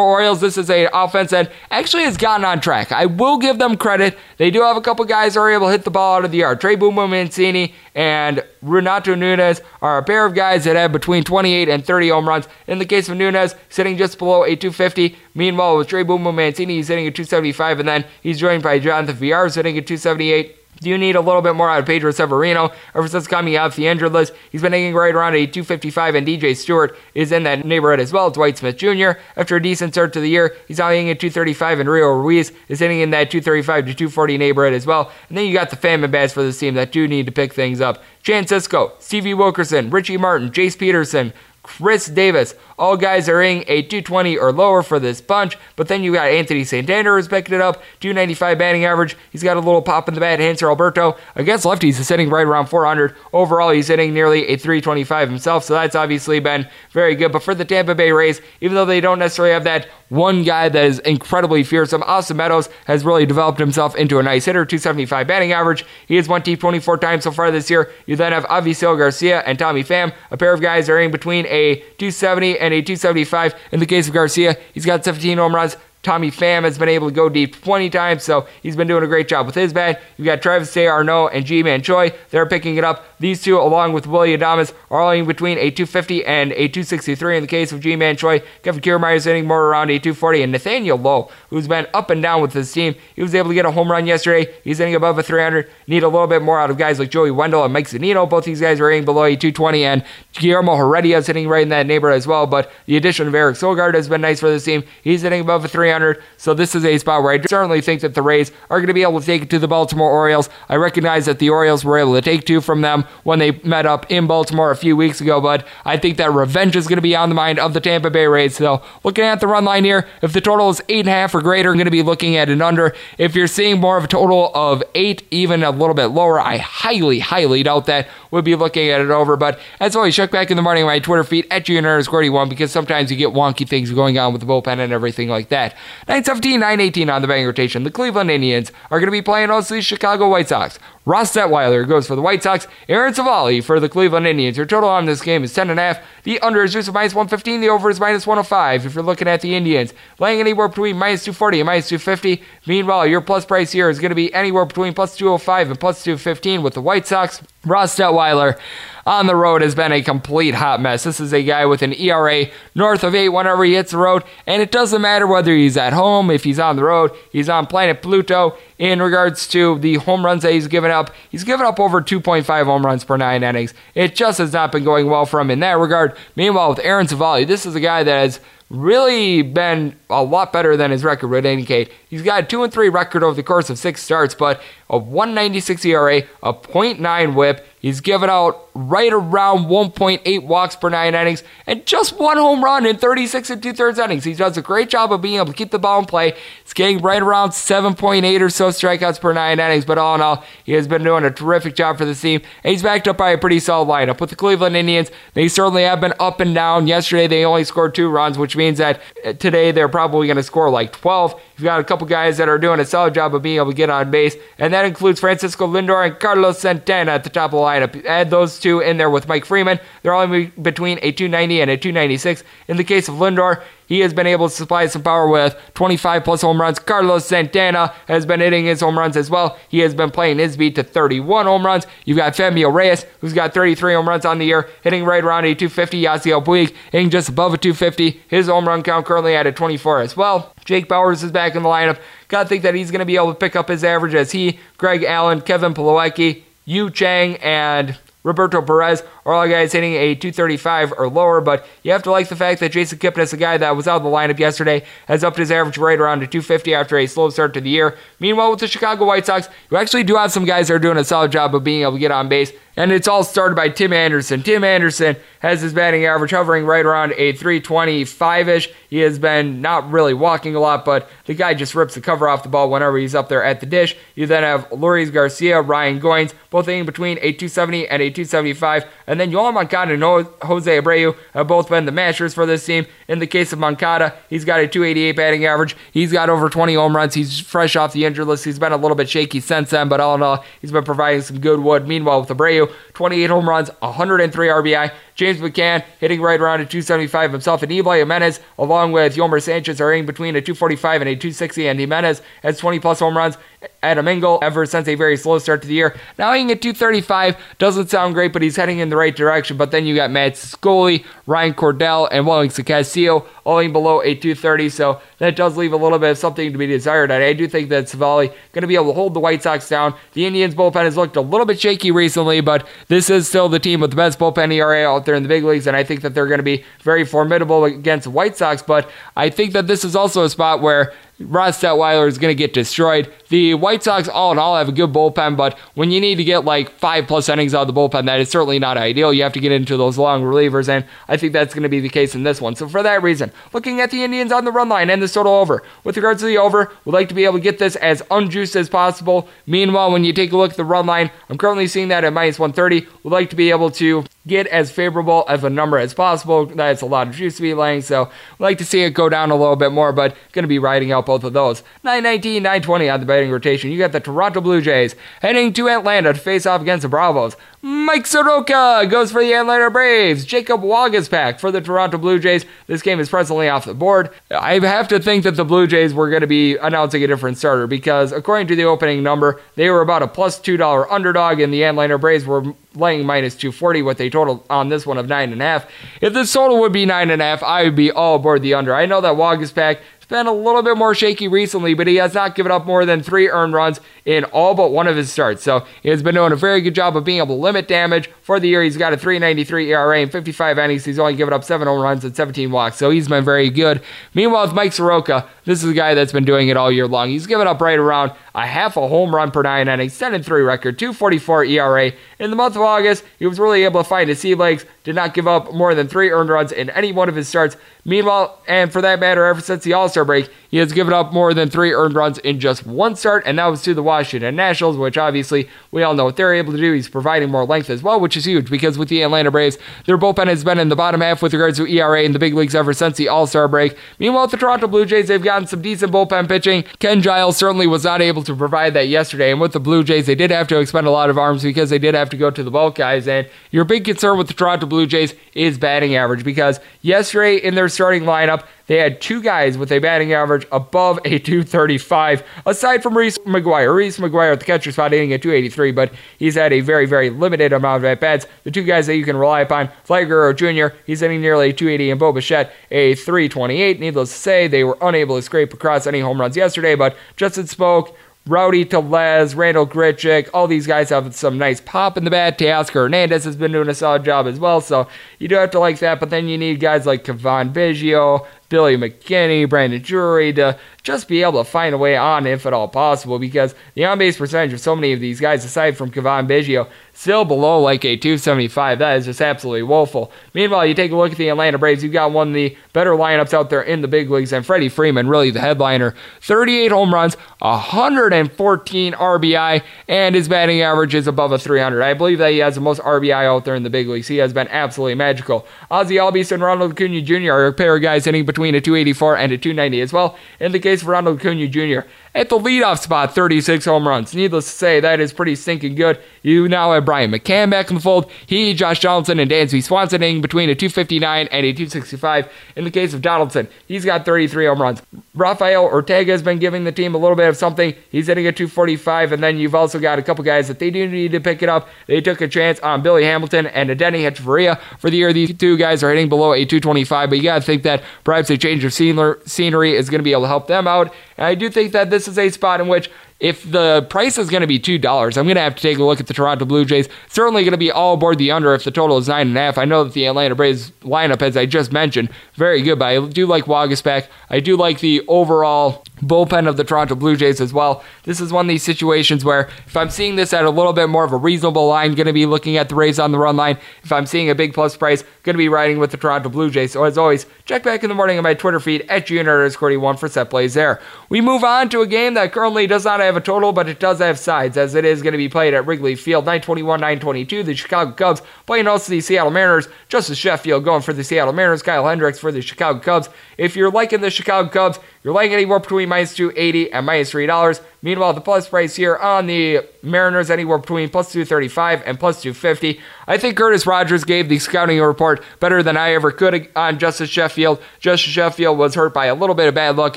Orioles. This is a offense that actually has gotten on track. I will give them credit. They do have a couple guys are able to hit the ball out of the yard. Trey Boomer Mancini and Renato Nunez are a pair of guys that have between 28 and 30 home runs. In the case of Nunez, sitting just below a 250. Meanwhile, with Trey Boomer Mancini, he's hitting a 275, and then he's joined by Jonathan Villar, sitting at 278. Do you need a little bit more out of Pedro Severino? Ever since coming off the injured list, he's been hitting right around a 255, and DJ Stewart is in that neighborhood as well. Dwight Smith Jr., after a decent start to the year, he's now hitting at 235, and Rio Ruiz is hitting in that 235 to 240 neighborhood as well. And then you got the famine bats for this team that do need to pick things up. Jan Cisco, Stevie Wilkerson, Richie Martin, Jace Peterson, Chris Davis, all guys are in a 220 or lower for this bunch. But then you got Anthony Santander who's picked it up, 295 batting average. He's got a little pop in the bat. Hanser Alberto against lefties is sitting right around 400. Overall, he's hitting nearly a 325 himself. So that's obviously been very good. But for the Tampa Bay Rays, even though they don't necessarily have that one guy that is incredibly fearsome, Austin Meadows has really developed himself into a nice hitter, 275 batting average. He has won T 24 times so far this year. You then have Avisail Garcia and Tommy Pham, a pair of guys are in between a 270 and a 275. In the case of Garcia, he's got 17 home runs, Tommy Pham has been able to go deep 20 times, so he's been doing a great job with his bat. You've got Travis d'Arnaud and Ji-Man Choi. They're picking it up. These two, along with Willy Adames, are all in between a 250 and a 263 in the case of Ji-Man Choi. Kevin Kiermaier is hitting more around a 240. And Nathaniel Lowe, who's been up and down with his team, he was able to get a home run yesterday. He's hitting above a 300. Need a little bit more out of guys like Joey Wendle and Mike Zunino. Both these guys are hitting below a 220. And Guillermo Heredia is hitting right in that neighborhood as well. But the addition of Eric Sogard has been nice for this team. He's hitting above a 300. So this is a spot where I certainly think that the Rays are going to be able to take it to the Baltimore Orioles. I recognize that the Orioles were able to take two from them when they met up in Baltimore a few weeks ago, but I think that revenge is going to be on the mind of the Tampa Bay Rays. So looking at the run line here, if the total is eight and a half or greater, I'm going to be looking at an under. If you're seeing more of a total of eight, even a little bit lower, I highly, highly doubt that. We'll be looking at it over. But as always, check back in the morning on my Twitter feed at junior one because sometimes you get wonky things going on with the bullpen and everything like that. 917, 918 on the batting rotation. The Cleveland Indians are going to be playing also the Chicago White Sox. Ross Detwiler goes for the White Sox. Aaron Civale for the Cleveland Indians. Your total on this game is 10.5. The under is just minus 115. The over is minus 105 if you're looking at the Indians. Laying anywhere between minus 240 and minus 250. Meanwhile, your plus price here is going to be anywhere between plus 205 and plus 215 with the White Sox. Ross Detwiler on the road has been a complete hot mess. This is a guy with an ERA north of 8 whenever he hits the road, and it doesn't matter whether he's at home, if he's on the road, he's on planet Pluto. In regards to the home runs that he's given up, he's given up over 2.5 home runs per nine innings. It just has not been going well for him in that regard. Meanwhile, with Aaron Civale, this is a guy that has really been a lot better than his record would indicate. He's got a 2 and 3 record over the course of six starts, but a 196 ERA, a .9 whip. He's given out right around 1.8 walks per nine innings and just one home run in 36 and two thirds innings. He does a great job of being able to keep the ball in play. He's getting right around 7.8 or so strikeouts per nine innings, but all in all, he has been doing a terrific job for the team. And he's backed up by a pretty solid lineup. With the Cleveland Indians, they certainly have been up and down. Yesterday, they only scored two runs, which means that uh, today they're probably going to score like 12. You've got a couple guys that are doing a solid job of being able to get on base, and that includes Francisco Lindor and Carlos Santana at the top of the lineup. Add those two in there with Mike Freeman. They're only between a 290 and a 296. In the case of Lindor, he has been able to supply some power with 25 plus home runs. Carlos Santana has been hitting his home runs as well. He has been playing his beat to 31 home runs. You've got Franmil Reyes, who's got 33 home runs on the year, hitting right around a 250. Yasiel Puig hitting just above a 250. His home run count currently at a 24 as well. Jake Bauers is back in the lineup. Gotta think that he's going to be able to pick up his average as he, Greg Allen, Kevin Plawecki, Yu Chang, and Roberto Perez are all guys hitting a 235 or lower, but you have to like the fact that Jason Kipnis, a guy that was out of the lineup yesterday, has upped his average right around to 250 after a slow start to the year. Meanwhile, with the Chicago White Sox, you actually do have some guys that are doing a solid job of being able to get on base. And it's all started by Tim Anderson. Tim Anderson has his batting average hovering right around a 325 ish. He has been not really walking a lot, but the guy just rips the cover off the ball whenever he's up there at the dish. You then have Leury Garcia, Ryan Goins, both in between a 270 and a 275. And then Yoan Moncada and Jose Abreu have both been the mashers for this team. In the case of Moncada, he's got a 288 batting average. He's got over 20 home runs. He's fresh off the injured list. He's been a little bit shaky since then, but all in all, he's been providing some good wood. Meanwhile, with Abreu, 28 home runs, 103 RBI. James McCann hitting right around a 275 himself, and Eloy Jimenez, along with Yolmer Sanchez, are hitting between a 245 and a 260. And Jimenez has 20 plus home runs at a mingle ever since a very slow start to the year. Now hitting at 235 doesn't sound great, but he's heading in the right direction. But then you got Matt Scully, Ryan Cordell, and Wellington Castillo only below a 230. So that does leave a little bit of something to be desired. And I do think that Civale going to be able to hold the White Sox down. The Indians bullpen has looked a little bit shaky recently, but this is still the team with the best bullpen ERA out there in the big leagues, and I think that they're going to be very formidable against the White Sox. But I think that this is also a spot where Ross Detwiler is going to get destroyed. The White Sox, all in all, have a good bullpen, but when you need to get like five plus innings out of the bullpen, that is certainly not ideal. You have to get into those long relievers, and I think that's going to be the case in this one. So for that reason, looking at the Indians on the run line and the total over. With regards to the over, we'd like to be able to get this as unjuiced as possible. Meanwhile, when you take a look at the run line, I'm currently seeing that at minus 130. We'd like to be able to get as favorable of a number as possible. That's a lot of juice to be laying, so I'd like to see it go down a little bit more, but going to be riding out both of those. 919, 920 on the betting rotation. You got the Toronto Blue Jays heading to Atlanta to face off against the Bravos. Mike Soroka goes for the Atlanta Braves. Jacob Waguespack for the Toronto Blue Jays. This game is presently off the board. I have to think that the Blue Jays were going to be announcing a different starter because, according to the opening number, they were about a plus $2 underdog, and the Atlanta Braves were laying minus 240 with a total on this one of 9.5. If this total would be 9.5, I would be all aboard the under. I know that Waguespack been a little bit more shaky recently, but he has not given up more than three earned runs in all but one of his starts. So he has been doing a very good job of being able to limit damage. For the year, he's got a 393 ERA and 55 innings. He's only given up seven home runs and 17 walks, so he's been very good. Meanwhile, with Mike Soroka, this is a guy that's been doing it all year long. He's given up right around a half a home run per nine innings, 10 and 3 record, 244 ERA. In the month of August, he was really able to find his sea legs, did not give up more than three earned runs in any one of his starts. Meanwhile, and for that matter, ever since the All Star break, he has given up more than three earned runs in just one start, and that was to the Washington Nationals, which obviously we all know what they're able to do. He's providing more length as well, which is huge because with the Atlanta Braves, their bullpen has been in the bottom half with regards to ERA in the big leagues ever since the All Star break. Meanwhile, the Toronto Blue Jays, they've gotten some decent bullpen pitching. Ken Giles certainly was not able to provide that yesterday, and with the Blue Jays, they did have to expend a lot of arms because they did have to go to the bulk guys. And your big concern with the Toronto Blue Jays is batting average because yesterday in their starting lineup, they had two guys with a batting average above a 235, aside from Reese McGuire. Reese McGuire at the catcher spot hitting at 283, but he's had a very, very limited amount of at bats. The two guys that you can rely upon, Vlad Jr., he's hitting nearly 280, and Bo Bichette a 328. Needless to say, they were unable to scrape across any home runs yesterday, but Justin Smoak, Rowdy Tellez, Randal Grichuk, all these guys have some nice pop in the bat. Teoscar Hernandez has been doing a solid job as well, so you do have to like that. But then you need guys like Cavan Biggio, Billy McKinney, Brandon Drury to just be able to find a way on if at all possible because the on base percentage of so many of these guys, aside from Cavan Biggio, still below like a 275. That is just absolutely woeful. Meanwhile, you take a look at the Atlanta Braves, you've got one of the better lineups out there in the big leagues, and Freddie Freeman, really the headliner. 38 home runs, 114 RBI, and his batting average is above a 300. I believe that he has the most RBI out there in the big leagues. He has been absolutely magical. Ozzie Albies and Ronald Acuna Jr. are a pair of guys hitting between a 284 and a 290 as well. In the case Ronald Acuna Jr., at the leadoff spot, 36 home runs. Needless to say, that is pretty stinking good. You now have Brian McCann back in the fold. He, Josh Donaldson, and Dansby Swanson hitting between a 259 and a 265. In the case of Donaldson, he's got 33 home runs. Rafael Ortega has been giving the team a little bit of something. He's hitting a 245, and then you've also got a couple guys that they do need to pick it up. They took a chance on Billy Hamilton and Adeiny Hechavarria for the year. These two guys are hitting below a 225, but you got to think that perhaps a change of scenery is going to be able to help them out. And I do think that this is a spot in which if the price is going to be two dollars, I'm going to have to take a look at the Toronto Blue Jays. Certainly going to be all aboard the under if the total is nine and a half. I know that the Atlanta Braves lineup, as I just mentioned, very good, but I do like Waguespack. I do like the overall bullpen of the Toronto Blue Jays as well. This is one of these situations where if I'm seeing this at a little bit more of a reasonable line, going to be looking at the Rays on the run line. If I'm seeing a big plus price, going to be riding with the Toronto Blue Jays. So as always, check back in the morning on my Twitter feed at junior1 for set plays there. We move on to a game that currently does not have a total, but it does have sides as it is going to be played at Wrigley Field. 921, 922. The Chicago Cubs playing also the Seattle Mariners. Justus Sheffield going for the Seattle Mariners. Kyle Hendricks for the Chicago Cubs. If you're liking the Chicago Cubs, You're laying anywhere between minus 280 and minus $3. Meanwhile, the plus price here on the Mariners anywhere between plus 235 and plus 250. I think Curtis Rogers gave the scouting report better than I ever could on Justus Sheffield. Justus Sheffield was hurt by a little bit of bad luck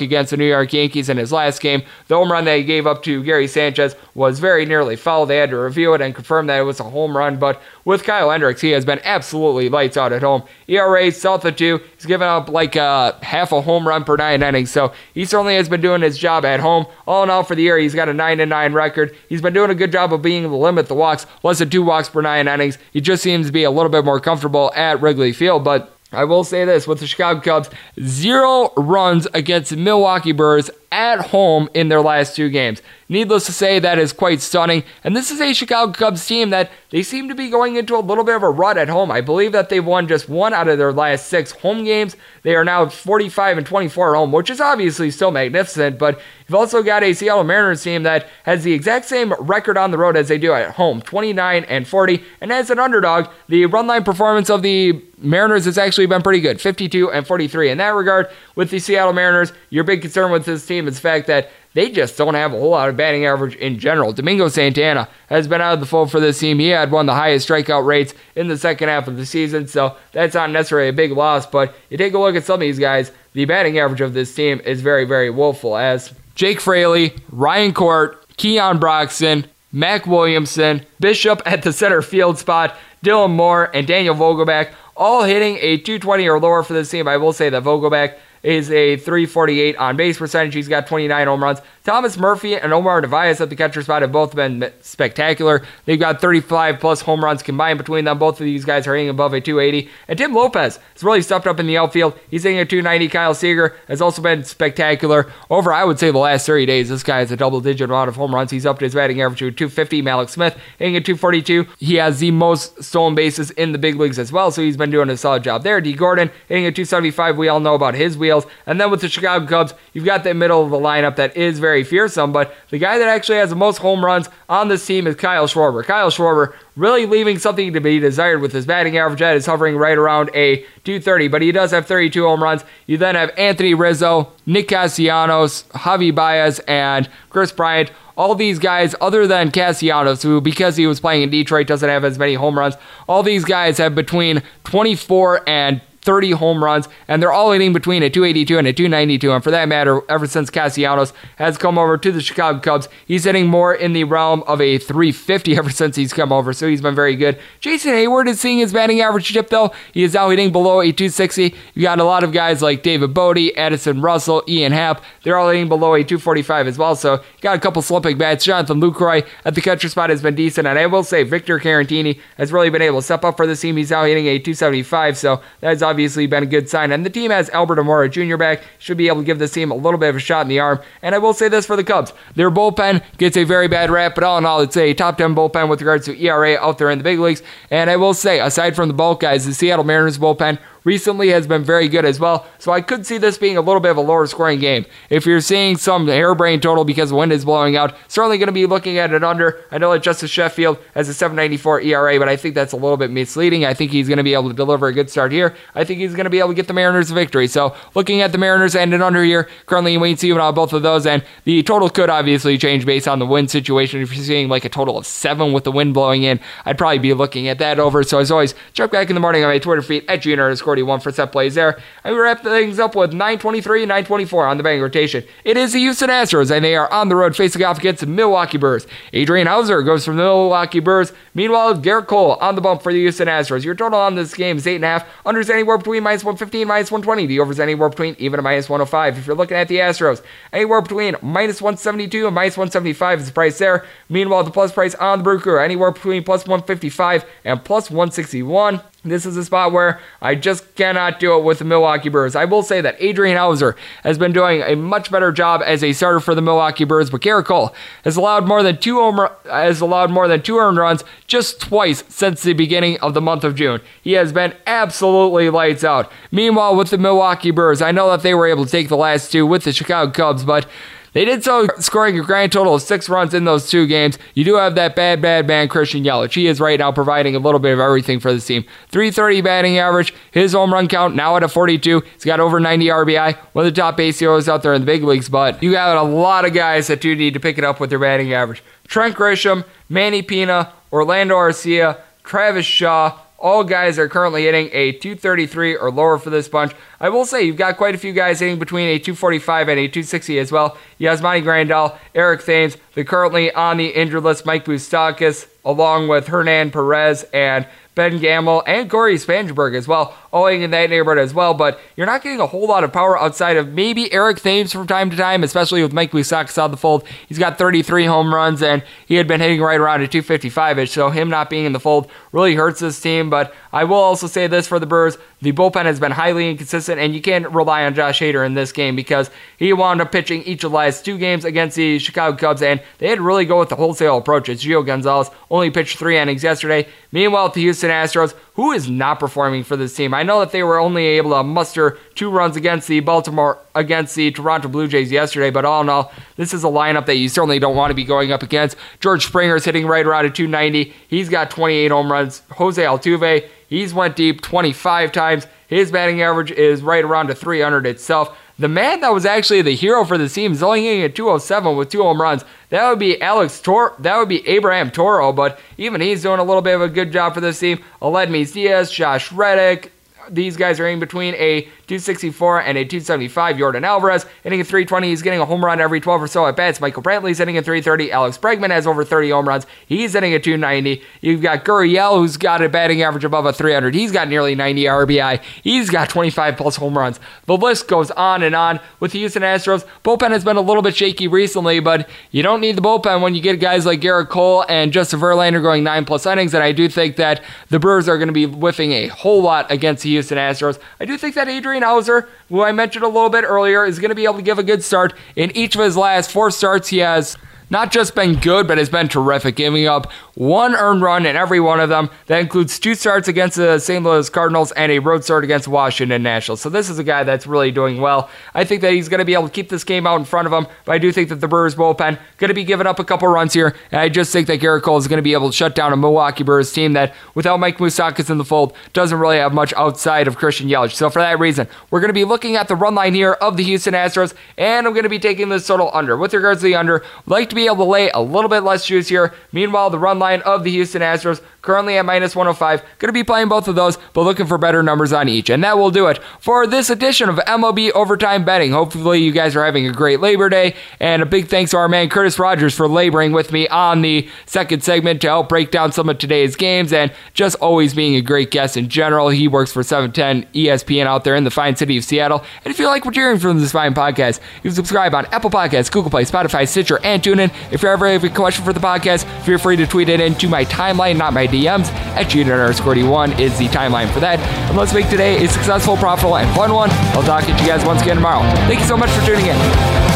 against the New York Yankees in his last game. The home run that he gave up to Gary Sanchez was very nearly foul. They had to review it and confirm that it was a home run, but with Kyle Hendricks, he has been absolutely lights out at home. ERA south of two. He's given up like uh, half a home run per nine innings, so he certainly has been doing his job at home. All in all, for the year, he's got a nine and nine record. He's been doing a good job of being able to limit the walks, less than two walks per nine innings. He just seems to be a little bit more comfortable at Wrigley Field, but. I will say this with the Chicago Cubs, zero runs against Milwaukee Brewers at home in their last two games. Needless to say, that is quite stunning. And this is a Chicago Cubs team that they seem to be going into a little bit of a rut at home. I believe that they've won just one out of their last six home games. They are now 45 and 24 at home, which is obviously still magnificent. But you've also got a Seattle Mariners team that has the exact same record on the road as they do at home 29 and 40. And as an underdog, the run line performance of the Mariners has actually been pretty good 52 and 43. In that regard, with the Seattle Mariners, your big concern with this team is the fact that they just don't have a whole lot of batting average in general. Domingo Santana has been out of the fold for this team. He had one of the highest strikeout rates in the second half of the season, so that's not necessarily a big loss. But you take a look at some of these guys, the batting average of this team is very, very woeful. As Jake Fraley, Ryan Court, Keon Broxton, Mac Williamson, Bishop at the center field spot, Dylan Moore, and Daniel Vogelbach all hitting a 220 or lower for this team. I will say that Vogelbach is a 348 on base percentage. He's got 29 home runs. Thomas Murphy and Omar Narvaez at the catcher spot have both been spectacular. They've got 35 plus home runs combined between them. Both of these guys are hitting above a 280. And Tim Lopes has really stepped up in the outfield. He's hitting a 290. Kyle Seager has also been spectacular. Over, I would say, the last 30 days, this guy has a double digit amount of home runs. He's up to his batting average to 250. Mallex Smith hitting a 242. He has the most stolen bases in the big leagues as well, so he's been doing a solid job there. Dee Gordon hitting a 275. We all know about his wheels. And then with the Chicago Cubs, you've got the middle of the lineup that is very very fearsome, but the guy that actually has the most home runs on this team is Kyle Schwarber. Kyle Schwarber really leaving something to be desired with his batting average that is hovering right around a 230, but he does have 32 home runs. You then have Anthony Rizzo, Nick Castellanos, Javi Baez, and Kris Bryant all these guys, other than Castellanos, who because he was playing in Detroit doesn't have as many home runs, all these guys have between 24 and 30 home runs, and they're all hitting between a 282 and a 292. And for that matter, ever since Castellanos has come over to the Chicago Cubs, he's hitting more in the realm of a 350 ever since he's come over. So he's been very good. Jason Heyward is seeing his batting average dip, though. He is now hitting below a 260. You got a lot of guys like David Bote, Addison Russell, Ian Happ. They're all hitting below a 245 as well. So you got a couple slipping bats. Jonathan Lucroy at the catcher spot has been decent. And I will say Victor Caratini has really been able to step up for the team. He's now hitting a 275. So that's obviously been a good sign. And the team has Albert Almora Jr. back, should be able to give this team a little bit of a shot in the arm. And I will say this for the Cubs their bullpen gets a very bad rap, but all in all, it's a top 10 bullpen with regards to ERA out there in the big leagues. And I will say, aside from the bulk guys, the Seattle Mariners bullpen recently has been very good as well. So I could see this being a little bit of a lower scoring game. If you're seeing some harebrained total because the wind is blowing out, certainly going to be looking at it under. I know that Justus Sheffield has a 794 ERA, but I think that's a little bit misleading. I think he's going to be able to deliver a good start here. I think he's going to be able to get the Mariners a victory. So looking at the Mariners and an under here, currently wait and see on both of those. And the total could obviously change based on the wind situation. If you're seeing like a total of seven with the wind blowing in, I'd probably be looking at that over. So as always, check back in the morning on my Twitter feed at junior underscore one for set plays there. And we wrap things up with 923 and 924 on the betting rotation. It is the Houston Astros, and they are on the road facing off against the Milwaukee Brewers. Adrian Houser goes from the Milwaukee Brewers. Meanwhile, Gerrit Cole on the bump for the Houston Astros. Your total on this game is 8.5. Unders anywhere between minus 115 and minus 120. The overs anywhere between even a minus 105. If you're looking at the Astros, anywhere between minus 172 and minus 175 is the price there. Meanwhile, the plus price on the Brew anywhere between plus 155 and plus 161. This is a spot where I just cannot do it with the Milwaukee Brewers. I will say that Adrian Houser has been doing a much better job as a starter for the Milwaukee Brewers, but Gerrit Cole has allowed more than two home, has allowed more than two earned runs just twice since the beginning of the month of June. He has been absolutely lights out. Meanwhile, with the Milwaukee Brewers, I know that they were able to take the last two with the Chicago Cubs, but They did so scoring a grand total of six runs in those two games. You do have that bad, bad man, Christian Yelich. He is right now providing a little bit of everything for this team. 330 batting average, his home run count now at a 42. He's got over 90 RBI, one of the top ACOs out there in the big leagues, but you got a lot of guys that do need to pick it up with their batting average. Trent Grisham, Manny Pina, Orlando Arcia, Travis Shaw, all guys are currently hitting a 233 or lower for this bunch. I will say you've got quite a few guys hitting between a 245 and a 260 as well. Yasmani Grandal, Eric Thames, the currently on the injured list Mike Moustakas, along with Hernan Perez and Ben Gamel, and Cory Spangenberg as well, owing in that neighborhood as well. But you're not getting a whole lot of power outside of maybe Eric Thames from time to time, especially with Mike Moustakas out the fold. He's got 33 home runs, and he had been hitting right around a 255 ish. So him not being in the fold really hurts this team. But I will also say this for the Brewers the bullpen has been highly inconsistent, and you can't rely on Josh Hader in this game because he wound up pitching each of the last two games against the Chicago Cubs, and they had to really go with the wholesale approach. It's Gio Gonzalez only pitched three innings yesterday. Meanwhile, the Houston Astros, who is not performing for this team. I know that they were only able to muster two runs against the Baltimore against the Toronto Blue Jays yesterday, but all in all, this is a lineup that you certainly don't want to be going up against. George Springer is hitting right around a 290. He's got 28 home runs. Jose Altuve, he's went deep 25 times. His batting average is right around a 300 itself. The man that was actually the hero for the team is only hitting at 207 with two home runs. That would be Alex Tor. That would be Abraham Toro, but even he's doing a little bit of a good job for this team. Aledmys Diaz, Josh Reddick, these guys are in between a 264 and a 275. Jordan Alvarez hitting a 320. He's getting a home run every 12 or so at bats. Michael Brantley's hitting a 330. Alex Bregman has over 30 home runs. He's hitting a 290. You've got Gurriel, who's got a batting average above a 300. He's got nearly 90 RBI. He's got 25 plus home runs. The list goes on and on with the Houston Astros. Bullpen has been a little bit shaky recently, but you don't need the bullpen when you get guys like Gerrit Cole and Justin Verlander going nine plus innings. And I do think that the Brewers are going to be whiffing a whole lot against the Houston Astros. I do think that Adrian Houser, who I mentioned a little bit earlier, is going to be able to give a good start. In each of his last four starts, he has not just been good, but has been terrific, giving up one earned run in every one of them. That includes two starts against the St. Louis Cardinals and a road start against Washington Nationals. So this is a guy that's really doing well. I think that he's going to be able to keep this game out in front of him, but I do think that the Brewers bullpen going to be giving up a couple runs here, and I just think that Gerrit Cole is going to be able to shut down a Milwaukee Brewers team that, without Mike Moustakas in the fold, doesn't really have much outside of Christian Yelich. So for that reason, we're going to be looking at the run line here of the Houston Astros, and I'm going to be taking this total under. With regards to the under, like to be able to lay a little bit less juice here. Meanwhile, the run line of the Houston Astros currently at minus 105. Going to be playing both of those, but looking for better numbers on each. And that will do it for this edition of MLB Overtime Betting. Hopefully, you guys are having a great Labor Day. And a big thanks to our man Curtis Rogers for laboring with me on the second segment to help break down some of today's games and just always being a great guest in general. He works for 710 ESPN out there in the fine city of Seattle. And if you like what you're hearing from this fine podcast, you can subscribe on Apple Podcasts, Google Play, Spotify, Stitcher, and TuneIn. If you ever have a question for the podcast, feel free to tweet it into my timeline, not my DMs. At Junior underscore D1 is the timeline for that. And let's make today a successful, profitable, and fun one. I'll talk to you guys once again tomorrow. Thank you so much for tuning in.